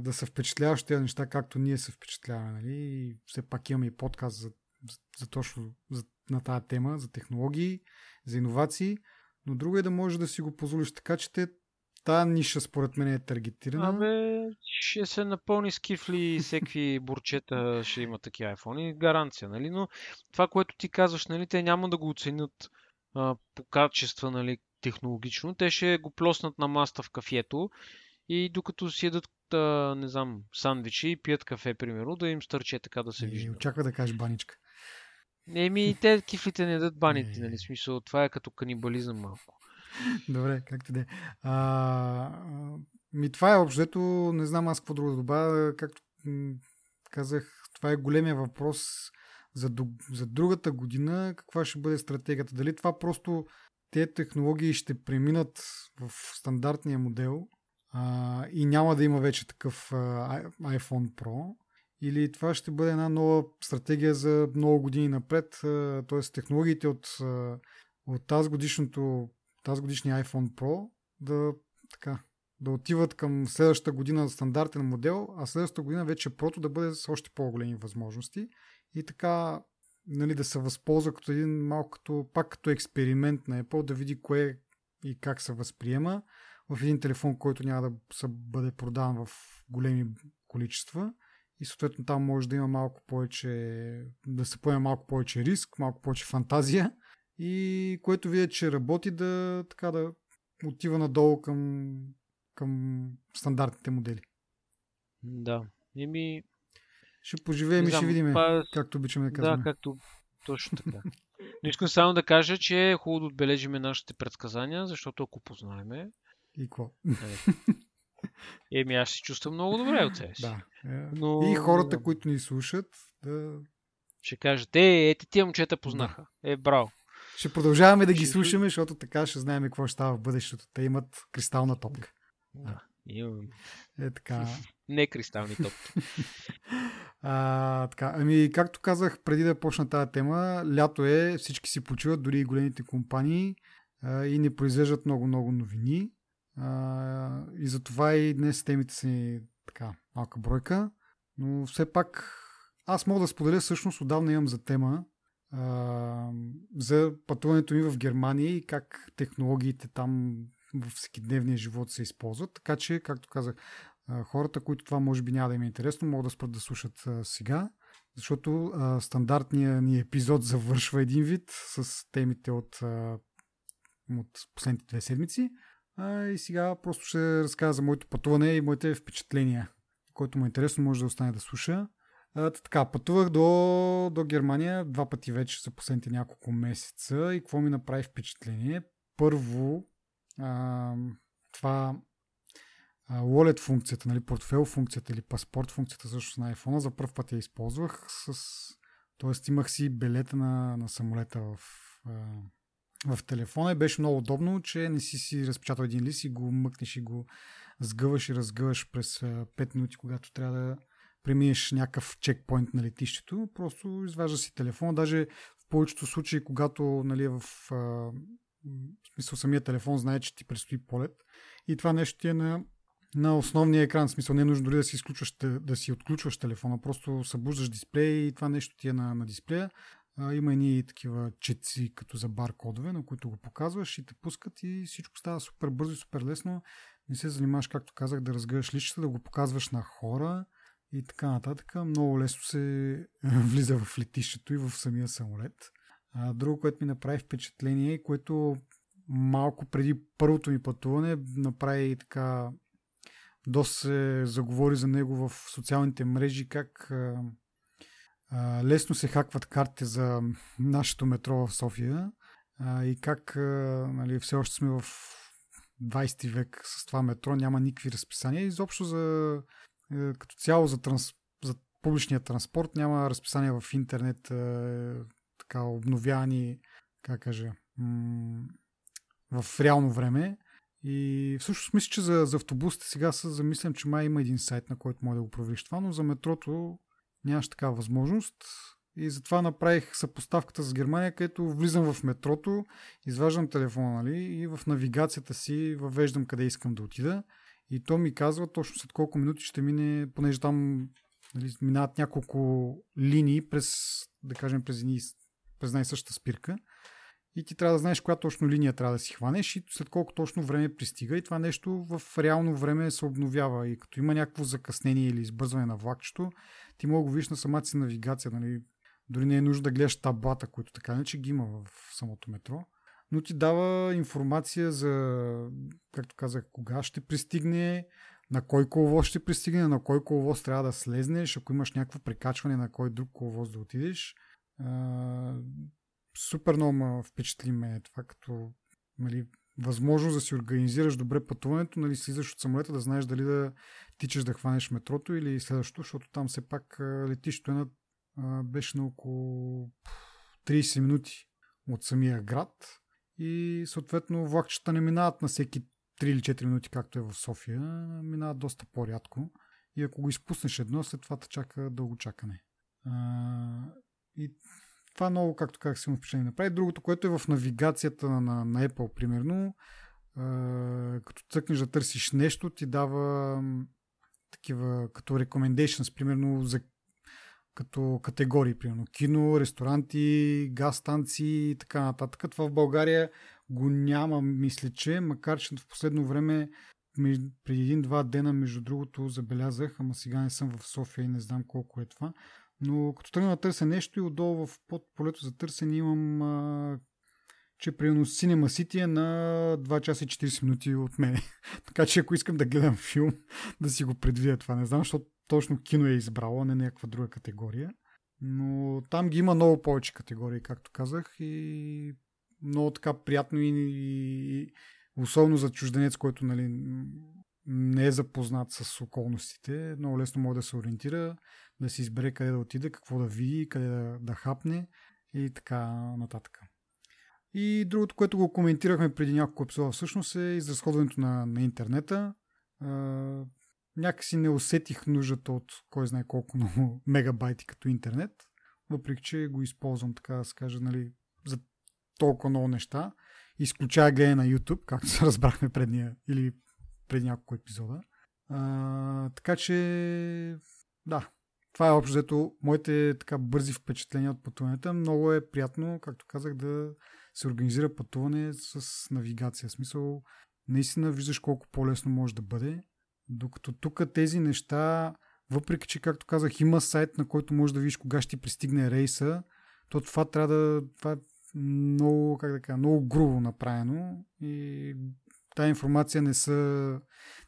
да се впечатляваш тези неща, както ние се впечатляваме. Нали? И все пак имаме и подкаст за, за, за точно за, на тази тема, за технологии, за иновации, но друго е да можеш да си го позволиш така, че те Та ниша според мен е таргетирана. Абе, ще се напълни с кифли и всеки бурчета ще има такива iPhone. Гаранция, нали? Но това, което ти казваш, нали, те няма да го оценят а, по качество, нали, технологично. Те ще го плоснат на маста в кафето и докато си едат да, не знам, сандвичи и пият кафе, примерно, да им стърче така да се вижда. Очаква да кажеш баничка. Еми, те кифлите не дадат баните, нали? Смисъл, това е като канибализъм малко. Добре, както да е. Ми това е общото, не знам аз какво друго да добавя. Както казах, това е големия въпрос за, за другата година. Каква ще бъде стратегията? Дали това просто те технологии ще преминат в стандартния модел а, и няма да има вече такъв а, iPhone Pro. Или това ще бъде една нова стратегия за много години напред, т.е. технологиите от, от тази, годишното, тази годишния iPhone Pro да, така, да отиват към следващата година стандартен модел, а следващата година вече Pro да бъде с още по-големи възможности и така нали, да се възползва като един малко пак като експеримент на Apple, да види кое и как се възприема в един телефон, който няма да се бъде продаван в големи количества и съответно там може да има малко повече, да се поеме малко повече риск, малко повече фантазия и което видят, че работи да така да отива надолу към, към стандартните модели. Да. Еми... Ще поживеем и ще видим, па... както обичаме да казваме. Да, както точно така. Но искам само да кажа, че е хубаво да отбележиме нашите предсказания, защото ако познаеме, и какво? Еми, аз се чувствам много добре от себе си. Да. Е, Но... И хората, които ни слушат, да... Ще кажат, е, ето тия момчета познаха. Е, браво. Ще продължаваме да ги ще... слушаме, защото така ще знаем какво ще става в бъдещето. Те имат кристална топка. Да, имам. Е така. Не кристални топки. а, така, ами, както казах преди да почна тази тема, лято е, всички си почиват, дори и големите компании а, и не произвеждат много-много новини. А, и затова и днес темите са ни така малка бройка. Но все пак аз мога да споделя всъщност отдавна имам за тема а, за пътуването ми в Германия и как технологиите там в всекидневния живот се използват. Така че, както казах, хората, които това може би няма да им е интересно, могат да спрат да слушат сега, защото стандартният ни епизод завършва един вид с темите от, от последните две седмици. А, и сега просто ще разкажа за моето пътуване и моите впечатления. Който му е интересно, може да остане да слуша. А, така, пътувах до, до Германия два пъти вече за последните няколко месеца и какво ми направи впечатление? Първо, а, това wallet функцията, нали, портфел функцията или паспорт функцията също на iPhone за първ път я използвах с... Тоест имах си билета на, на самолета в, в телефона и беше много удобно, че не си си разпечатал един лист и го мъкнеш и го сгъваш и разгъваш през 5 минути, когато трябва да преминеш някакъв чекпоинт на летището. Просто изважда си телефона. Даже в повечето случаи, когато нали, е в в смисъл самия телефон знае, че ти предстои полет. И това нещо ти е на, на основния екран. В смисъл не е нужно дори да си, изключваш, да си отключваш телефона, просто събуждаш дисплея и това нещо ти е на, на дисплея. Има и такива четци като за баркодове, на които го показваш и те пускат и всичко става супер бързо и супер лесно. Не се занимаваш, както казах, да разгъваш личата, да го показваш на хора и така нататък. Много лесно се влиза в летището и в самия самолет. А, друго, което ми направи впечатление, което малко преди първото ми пътуване направи така доста се заговори за него в социалните мрежи, как лесно се хакват картите за нашето метро в София а, и как а, нали, все още сме в 20 век с това метро, няма никакви разписания. Изобщо за, е, като цяло за, транс, за публичния транспорт няма разписания в интернет, е, така обновявани, как кажа, в реално време. И всъщност мисля, че за, за автобусите сега се замислям, че май има един сайт, на който може да го провериш това, но за метрото нямаш такава възможност. И затова направих съпоставката с Германия, където влизам в метрото, изваждам телефона нали, и в навигацията си въвеждам къде искам да отида. И то ми казва точно след колко минути ще мине, понеже там нали, минават няколко линии през, да кажем, през едни през най-същата спирка. И ти трябва да знаеш коя точно линия трябва да си хванеш и след колко точно време пристига. И това нещо в реално време се обновява. И като има някакво закъснение или избързване на влакчето, ти мога да го видиш на самата си навигация. Нали? Дори не е нужда да гледаш таблата, които така не че ги има в самото метро. Но ти дава информация за, както казах, кога ще пристигне, на кой коловоз ще пристигне, на кой коловоз трябва да слезнеш, ако имаш някакво прекачване на кой друг коловоз да отидеш супер много ме впечатли ме това, като нали, възможност да си организираш добре пътуването, нали, слизаш от самолета, да знаеш дали да тичаш да хванеш метрото или следващото, защото там все пак летището е беше на около 30 минути от самия град и съответно влакчета не минават на всеки 3 или 4 минути, както е в София, минават доста по-рядко и ако го изпуснеш едно, след това те чака дълго чакане. А, и това много, както казах, си му впечатление направи. Другото, което е в навигацията на, на Apple, примерно, е, като цъкнеш да търсиш нещо, ти дава такива като recommendations, примерно за като категории, примерно кино, ресторанти, газ станции и така нататък. Това в България го няма, мисля, че, макар че в последно време преди един-два дена, между другото, забелязах, ама сега не съм в София и не знам колко е това, но като тръгна да търся нещо и отдолу в под полето за търсене имам, а, че примерно Cinema City е на 2 часа и 40 минути от мен. така че ако искам да гледам филм, да си го предвидя това. Не знам, защото точно кино е избрало, не някаква друга категория. Но там ги има много повече категории, както казах, и много така приятно и, и особено за чужденец, който нали, не е запознат с околностите, много лесно може да се ориентира, да си избере къде да отиде, какво да види, къде да, да хапне и така нататък. И другото, което го коментирахме преди няколко епизода, всъщност е изразходването на, на интернета. а, някакси не усетих нуждата от кой знае колко много мегабайти като интернет, въпреки че го използвам така да се каже, нали, за толкова много неща, изключая гледане на YouTube, както се разбрахме предния или преди няколко епизода. А, така че, да, това е общо взето моите така бързи впечатления от пътуването. Много е приятно, както казах, да се организира пътуване с навигация. В смисъл, наистина виждаш колко по-лесно може да бъде. Докато тук тези неща, въпреки че, както казах, има сайт, на който можеш да видиш кога ще ти пристигне рейса, то това трябва да. Това е много, как да кажа, много грубо направено и тази информация не се,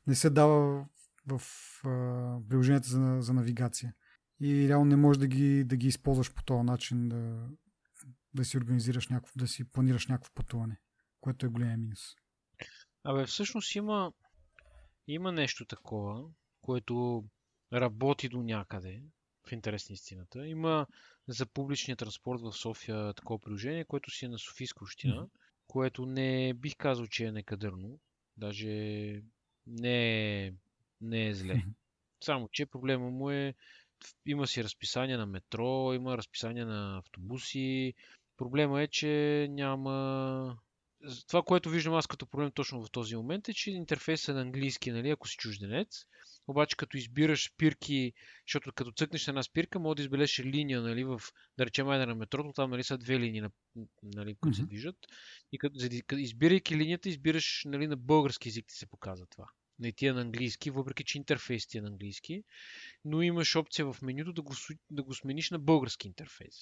не се дава в а, приложенията за, за навигация. И реално не можеш да ги, да ги използваш по този начин да, да си организираш някакво, да си планираш някакво пътуване, което е големия минус. Абе, всъщност има, има нещо такова, което работи до някъде, в интерес на истината. Има за публичния транспорт в София такова приложение, което си е на Софийска община, mm-hmm. което не бих казал, че е некадърно. Даже не е, не е зле. Mm-hmm. Само, че проблема му е има си разписание на метро, има разписание на автобуси. Проблема е, че няма това, което виждам аз като проблем точно в този момент е, че интерфейсът е на английски, нали, ако си чужденец. Обаче като избираш спирки, защото като цъкнеш на една спирка, може да избележиш линия, нали, в, да речем, айде на метрото, там нали, са две линии, нали, които mm-hmm. се движат. И като, избирайки линията, избираш нали, на български язик ти се показва това. Не ти е на английски, въпреки че интерфейс ти е на английски, но имаш опция в менюто да го, да го смениш на български интерфейс.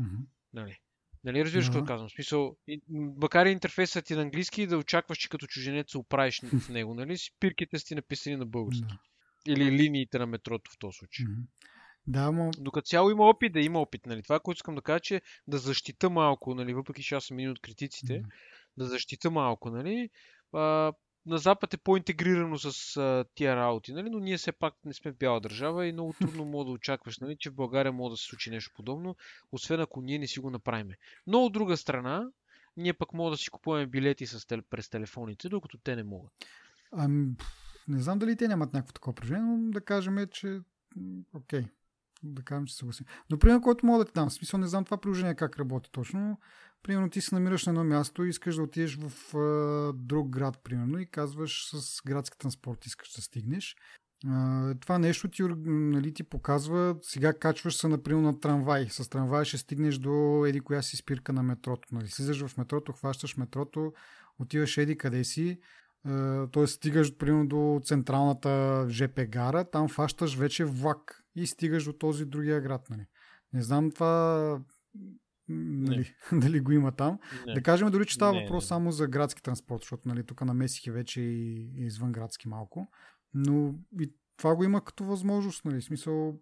Mm-hmm. Нали? Нали разбираш какво казвам? В смисъл, макар и интерфейсът ти е на английски, да очакваш, че като чуженец се оправиш в него, нали? Спирките си написани на български. Да. Или линиите на метрото в този случай. Mm-hmm. Да, но... Докато цяло има опит, да има опит. Нали? Това, което искам да кажа, че да защита малко, нали? въпреки че аз съм един от критиците, mm-hmm. да защита малко, нали? А, на Запад е по-интегрирано с а, тия работи, нали? но ние все пак не сме бяла държава и много трудно мога да очакваш, нали? че в България може да се случи нещо подобно, освен ако ние не си го направим. Но от друга страна, ние пък може да си купуваме билети с, през телефоните, докато те не могат. Ами, не знам дали те нямат някакво такова прежение, но да кажем, че окей, okay. Да кажем, че съгласим. Но пример, който мога да ти дам, смисъл не знам това приложение как работи точно, Примерно ти се намираш на едно място и искаш да отидеш в а, друг град, примерно, и казваш с градски транспорт искаш да стигнеш. А, това нещо ти, нали, ти показва, сега качваш се, например, на трамвай. С трамвай ще стигнеш до еди коя си спирка на метрото. Нали. Слизаш в метрото, хващаш метрото, отиваш еди къде си, т.е. стигаш примерно до централната ЖП гара, там фащаш вече влак и стигаш до този другия град. Нали. Не знам това нали, дали го има там. Не. Да кажем дори, че става не, въпрос не. само за градски транспорт, защото нали, тук намесих и вече и, и извън градски малко. Но и това го има като възможност, нали, смисъл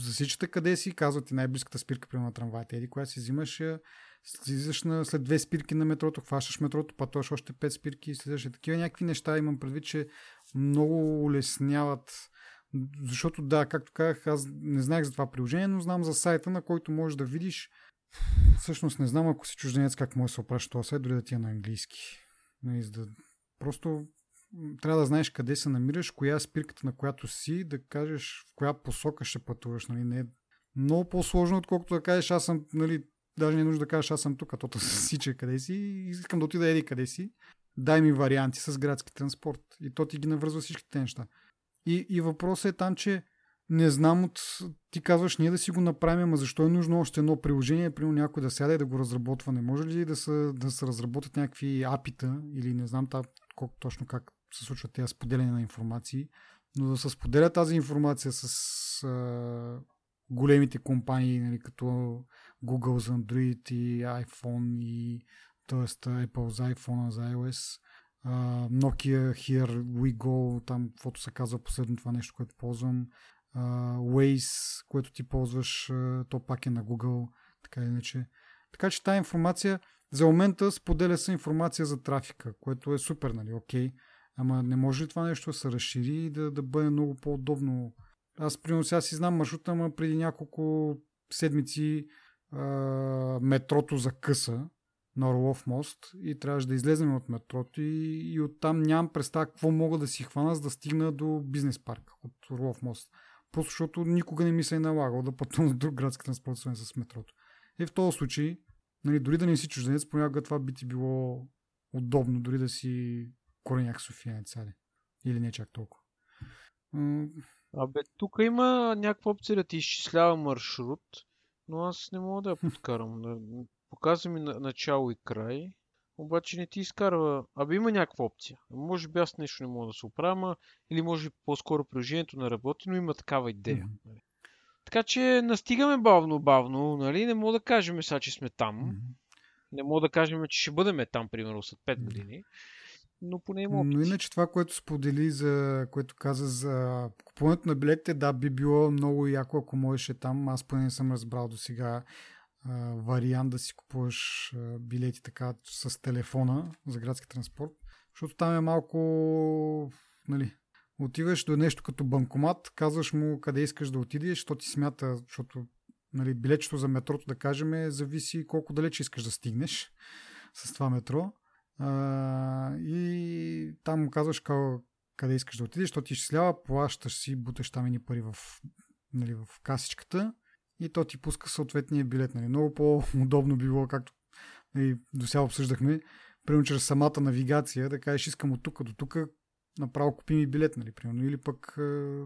засичате къде си, казват ти най-близката спирка при на трамвайта. Еди, коя си взимаш, слизаш на, след две спирки на метрото, хващаш метрото, пътуваш още пет спирки и слизаш. И такива някакви неща имам предвид, че много улесняват защото да, както казах, аз не знаех за това приложение, но знам за сайта, на който можеш да видиш Всъщност не знам, ако си чужденец, как може да се опраща това сайт, дори да ти е на английски. Нали. Просто трябва да знаеш къде се намираш, коя е спирката, на която си, да кажеш в коя посока ще пътуваш. Нали? Не е много по-сложно, отколкото да кажеш аз съм, нали, даже не е нужда да кажеш аз съм тук, а то си, че къде си и искам да отида еди къде си. Дай ми варианти с градски транспорт. И то ти ги навързва всичките неща. И, и въпросът е там, че не знам от... Ти казваш ние да си го направим, ама защо е нужно още едно приложение, примерно някой да сяда и да го разработва. Не може ли да се, да се разработят някакви апита или не знам та, колко точно как се случват тези споделяне на информации, но да се споделя тази информация с а, големите компании, нали, като Google за Android и iPhone и т.е. Apple за iPhone, за iOS, uh, Nokia Here We Go, там каквото се казва последно това нещо, което ползвам, uh, Waze, което ти ползваш, uh, то пак е на Google, така иначе. Така че тази информация, за момента споделя се информация за трафика, което е супер, нали, окей. Ама не може ли това нещо да се разшири и да, да бъде много по-удобно? Аз, примерно, си знам маршрута, ама преди няколко седмици а, метрото за къса. на Орлов мост и трябваше да излезем от метрото и, и оттам нямам представа какво мога да си хвана, за да стигна до бизнес парк от Орлов мост. Просто защото никога не ми се е налагал да пътувам с друг градски транспорт, с метрото. И в този случай, нали, дори да не си чужденец, понякога това би ти било удобно, дори да си кореняк софиянец, или не чак толкова. Абе, тук има някаква опция да ти изчислява маршрут, но аз не мога да я подкарам. Показва ми начало и край, обаче не ти изкарва. Абе, има някаква опция. Може би аз нещо не мога да се оправя, или може би по-скоро приложението не работи, но има такава идея. Mm-hmm. Така че настигаме бавно-бавно, нали? Не мога да кажем сега, че сме там. Mm-hmm. Не мога да кажем, че ще бъдем там, примерно, след 5 години но поне има опции. Но иначе това, което сподели, за, което каза за купуването на билетите, да, би било много яко, ако можеше там. Аз поне не съм разбрал до сега вариант да си купуваш а, билети така с телефона за градски транспорт, защото там е малко, нали, отиваш до нещо като банкомат, казваш му къде искаш да отидеш, що ти смята, защото нали, билетчето за метрото, да кажем, зависи колко далеч искаш да стигнеш с това метро. И там му казваш къде искаш да отидеш, то ти изчислява, плащаш си, буташ там едни пари в, нали, в касичката и то ти пуска съответния билет. Нали. Много по-удобно било, както нали, до сега обсъждахме, примерно чрез самата навигация, да кажеш искам от тук до тук, направо купи ми билет, нали, примерно, или пък,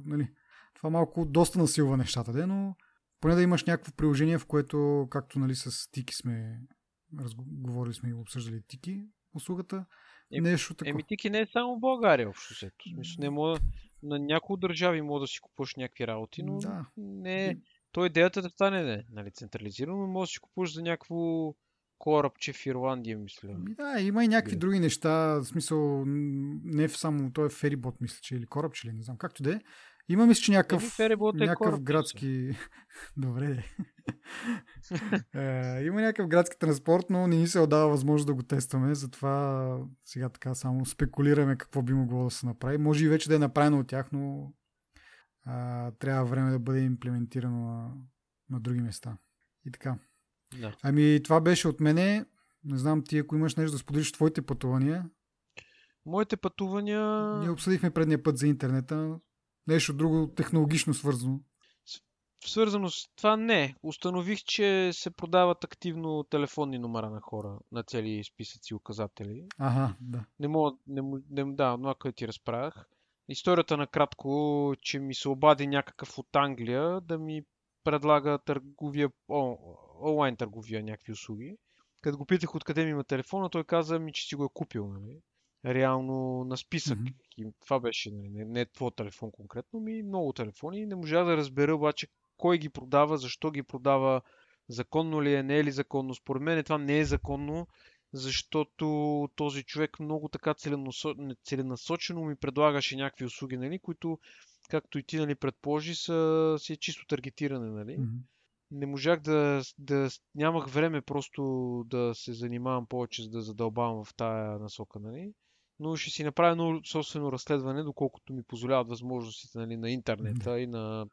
нали, това малко доста насилва нещата, де, но поне да имаш някакво приложение, в което, както нали, с Тики сме разговорили сме и обсъждали Тики, услугата. Е, нещо такова. Еми, тики не е само в България, общо сето. Смисъл, не мога, на някои държави мога да си купуваш някакви работи, но да. не е. То идеята да стане не, нали, централизирано, но може да си купуваш за някакво корабче в Ирландия, мисля. Ми, да, има и някакви други неща. В смисъл, не само, той е ферибот, мисля, че или корабче, или не знам, както да е. Има мисля, че някакъв, е някакъв градски... Добре. е, има някакъв градски транспорт, но не ни се отдава възможност да го тестваме, затова сега така само спекулираме какво би могло да се направи. Може и вече да е направено от тях, но а, трябва време да бъде имплементирано на, на други места. И така. Да. Ами това беше от мене. Не знам ти, ако имаш нещо да споделиш твоите пътувания. Моите пътувания... Ние обсъдихме предния път за интернета. Нещо друго технологично свързано. Свързано с това не. Установих, че се продават активно телефонни номера на хора на цели списъци указатели. Ага, да. Не мога, не, не, да, но което ти разправях. Историята накратко, че ми се обади някакъв от Англия да ми предлага търговия, о, онлайн търговия, някакви услуги. Като го питах откъде ми има телефона, той каза ми, че си го е купил. Нали? Реално на списък. Mm-hmm. И това беше, нали, не, не е твой телефон конкретно, ми много телефони. Не можа да разбера обаче кой ги продава, защо ги продава, законно ли е, не е ли законно. Според мен това не е законно, защото този човек много така целенасочено ми предлагаше някакви услуги, нали, които, както и ти нали, предположи, са, си е чисто таргетиране. Нали. Mm-hmm. Не можах да, да... Нямах време просто да се занимавам повече, за да задълбавам в тая насока. Нали но ще си направя едно собствено разследване, доколкото ми позволяват възможностите нали, на интернета да. и на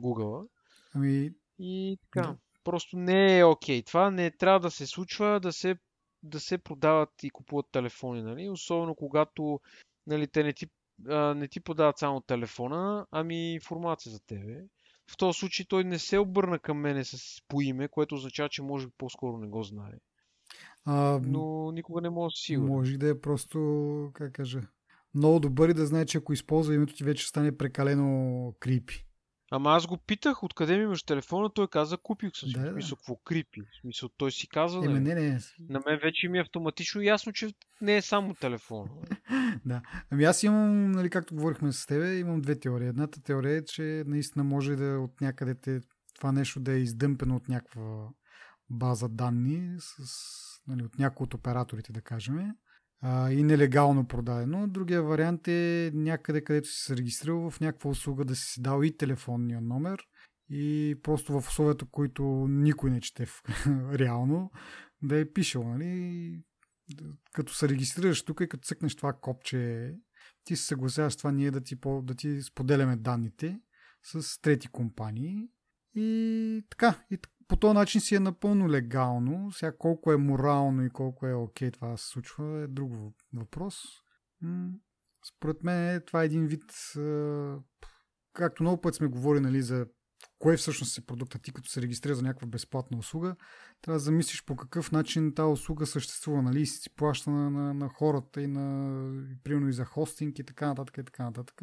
Google. Ами... И така. Да. Просто не е окей. Okay. Това не трябва да се случва, да се, да се продават и купуват телефони, нали? Особено когато нали, те не ти, а, не ти подават само телефона, ами информация за тебе. В този случай той не се обърна към мене с по име, което означава, че може би по-скоро не го знае. А, но никога не може да си Може да е просто, как кажа, много добър и да знае, че ако използва името ти вече стане прекалено крипи. Ама аз го питах откъде ми имаш телефона, той каза купих съм. Да, в смисъл, какво крипи? В смисъл, той си казва. Еме, не, не. На мен вече ми е автоматично ясно, че не е само телефон. да. Ами аз имам, нали, както говорихме с тебе, имам две теории. Едната теория е, че наистина може да от някъде те, това нещо да е издъмпено от някаква база данни с, нали, от някои от операторите, да кажем, и нелегално продадено. Другия вариант е някъде, където си се регистрирал в някаква услуга да си дал и телефонния номер и просто в условията, които никой не чете в, реално, да е пишел. Нали? Като се регистрираш тук и като цъкнеш това копче, ти се съгласяваш това ние да ти, да ти споделяме данните с трети компании и така. И по този начин си е напълно легално. Сега колко е морално и колко е окей okay, това се случва е друг въпрос. Според мен това е един вид, както много път сме говорили нали, за кое всъщност е продукта ти, като се регистрира за някаква безплатна услуга, трябва да замислиш по какъв начин тази услуга съществува, нали, си плаща на, на, на хората и на, примерно и за хостинг и така нататък и така нататък.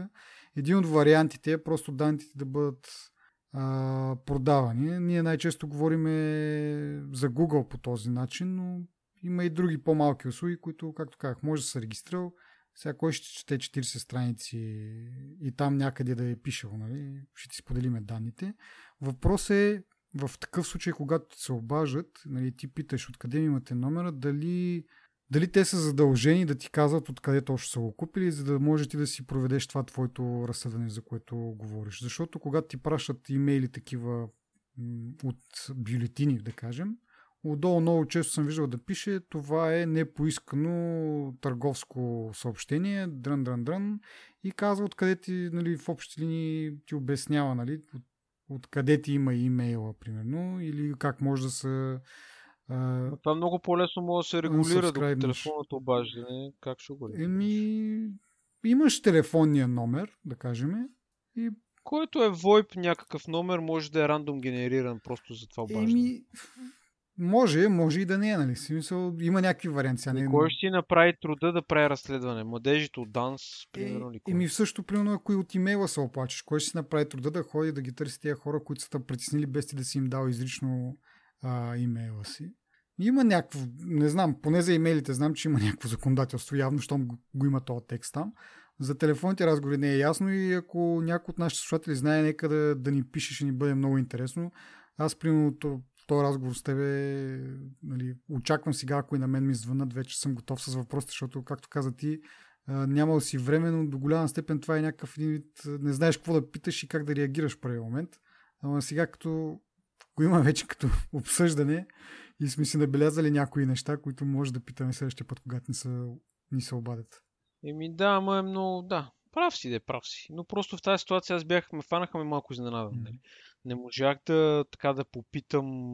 Един от вариантите е просто данните да бъдат а, продавани. Ние най-често говорим за Google по този начин, но има и други по-малки услуги, които, както казах, може да се регистрирал, сега кой ще чете 40 страници и там някъде да е пишел, нали? ще ти споделиме данните. Въпрос е в такъв случай, когато се обажат, нали, ти питаш откъде имате номера, дали, дали те са задължени да ти казват откъде точно са го купили, за да може ти да си проведеш това твоето разсъдане, за което говориш. Защото когато ти пращат имейли такива от бюлетини, да кажем, Отдолу много често съм виждал да пише, това е непоискано търговско съобщение, дрън, дрън, дрън, и казва откъде ти, нали, в общи линии ти обяснява, нали, от, откъде ти има имейла, примерно, или как може да се а, това много по-лесно може да се регулира до телефонното обаждане. Как ще го Еми, имаш телефонния номер, да кажем, и който е VoIP някакъв номер, може да е рандом генериран просто за това обаждане. Еми, може, може и да не е, нали? Смисъл, има някакви варианти. Не... Кой ще си направи труда да прави разследване? Младежите от ДАНС, примерно ли? Е, еми също, примерно, ако и от имейла се оплачеш, кой ще си направи труда да ходи да ги търси тези хора, които са те притеснили без ти да си им дал изрично а, имейла си? Има някакво, не знам, поне за имейлите знам, че има някакво законодателство, явно, щом го, има този текст там. За телефонните разговори не е ясно и ако някой от нашите слушатели знае, нека да, да ни пише, ще ни бъде много интересно. Аз, примерно, този разговор с тебе, нали, очаквам сега, ако и на мен ми звънат, вече съм готов с въпросите, защото, както каза ти, нямал си време, но до голяма степен това е някакъв един вид, не знаеш какво да питаш и как да реагираш в първи момент. Ама сега, като го има вече като обсъждане и сме си набелязали някои неща, които може да питаме следващия път, когато ни се, ни се обадят. Еми да, ама е много, да, прав си, да, прав си. Но просто в тази ситуация аз бях, ме фанаха ме малко изненадан. Mm-hmm не можах да, така да попитам,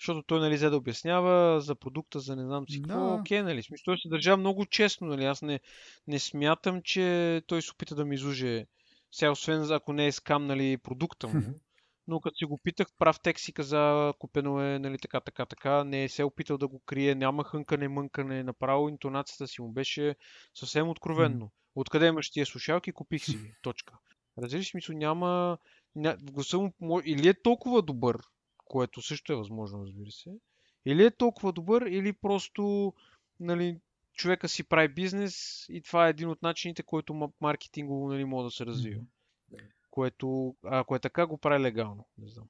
защото той нали, взе да обяснява за продукта, за не знам си какво. Да. Окей, нали, смисъл, той се държа много честно, нали, аз не, не смятам, че той се опита да ми излуже. Сега, освен ако не е скам, нали, продукта му. Но като си го питах, прав текст си каза, купено е, нали, така, така, така, не е се опитал да го крие, няма хънкане, мънкане, направо интонацията си му беше съвсем откровенно. Откъде имаш тия слушалки, купих си ги. Точка. Разбираш, смисъл, няма, гласа му или е толкова добър, което също е възможно, разбира се, или е толкова добър, или просто нали, човека си прави бизнес и това е един от начините, който маркетингово нали, може да се развива. Mm-hmm. Което, ако е така, го прави легално. Не знам.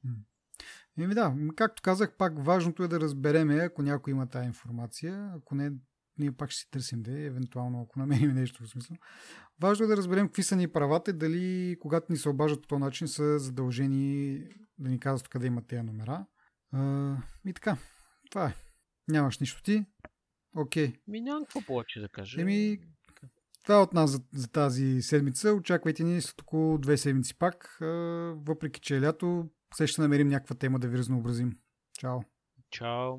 Еми да, както казах, пак важното е да разбереме, ако някой има тази информация, ако не, ние пак ще си търсим да е, евентуално, ако намерим нещо в смисъл. Важно е да разберем какви са ни правата, дали когато ни се обажат по този начин са задължени да ни казват къде имат тези номера. А, и така, това е. Нямаш нищо ти. Окей. Okay. Ми нямам какво повече да кажа. Еми, това от нас за, за тази седмица. Очаквайте ни след около две седмици пак. Въпреки, че е лято, все ще намерим някаква тема да ви разнообразим. Чао! Чао!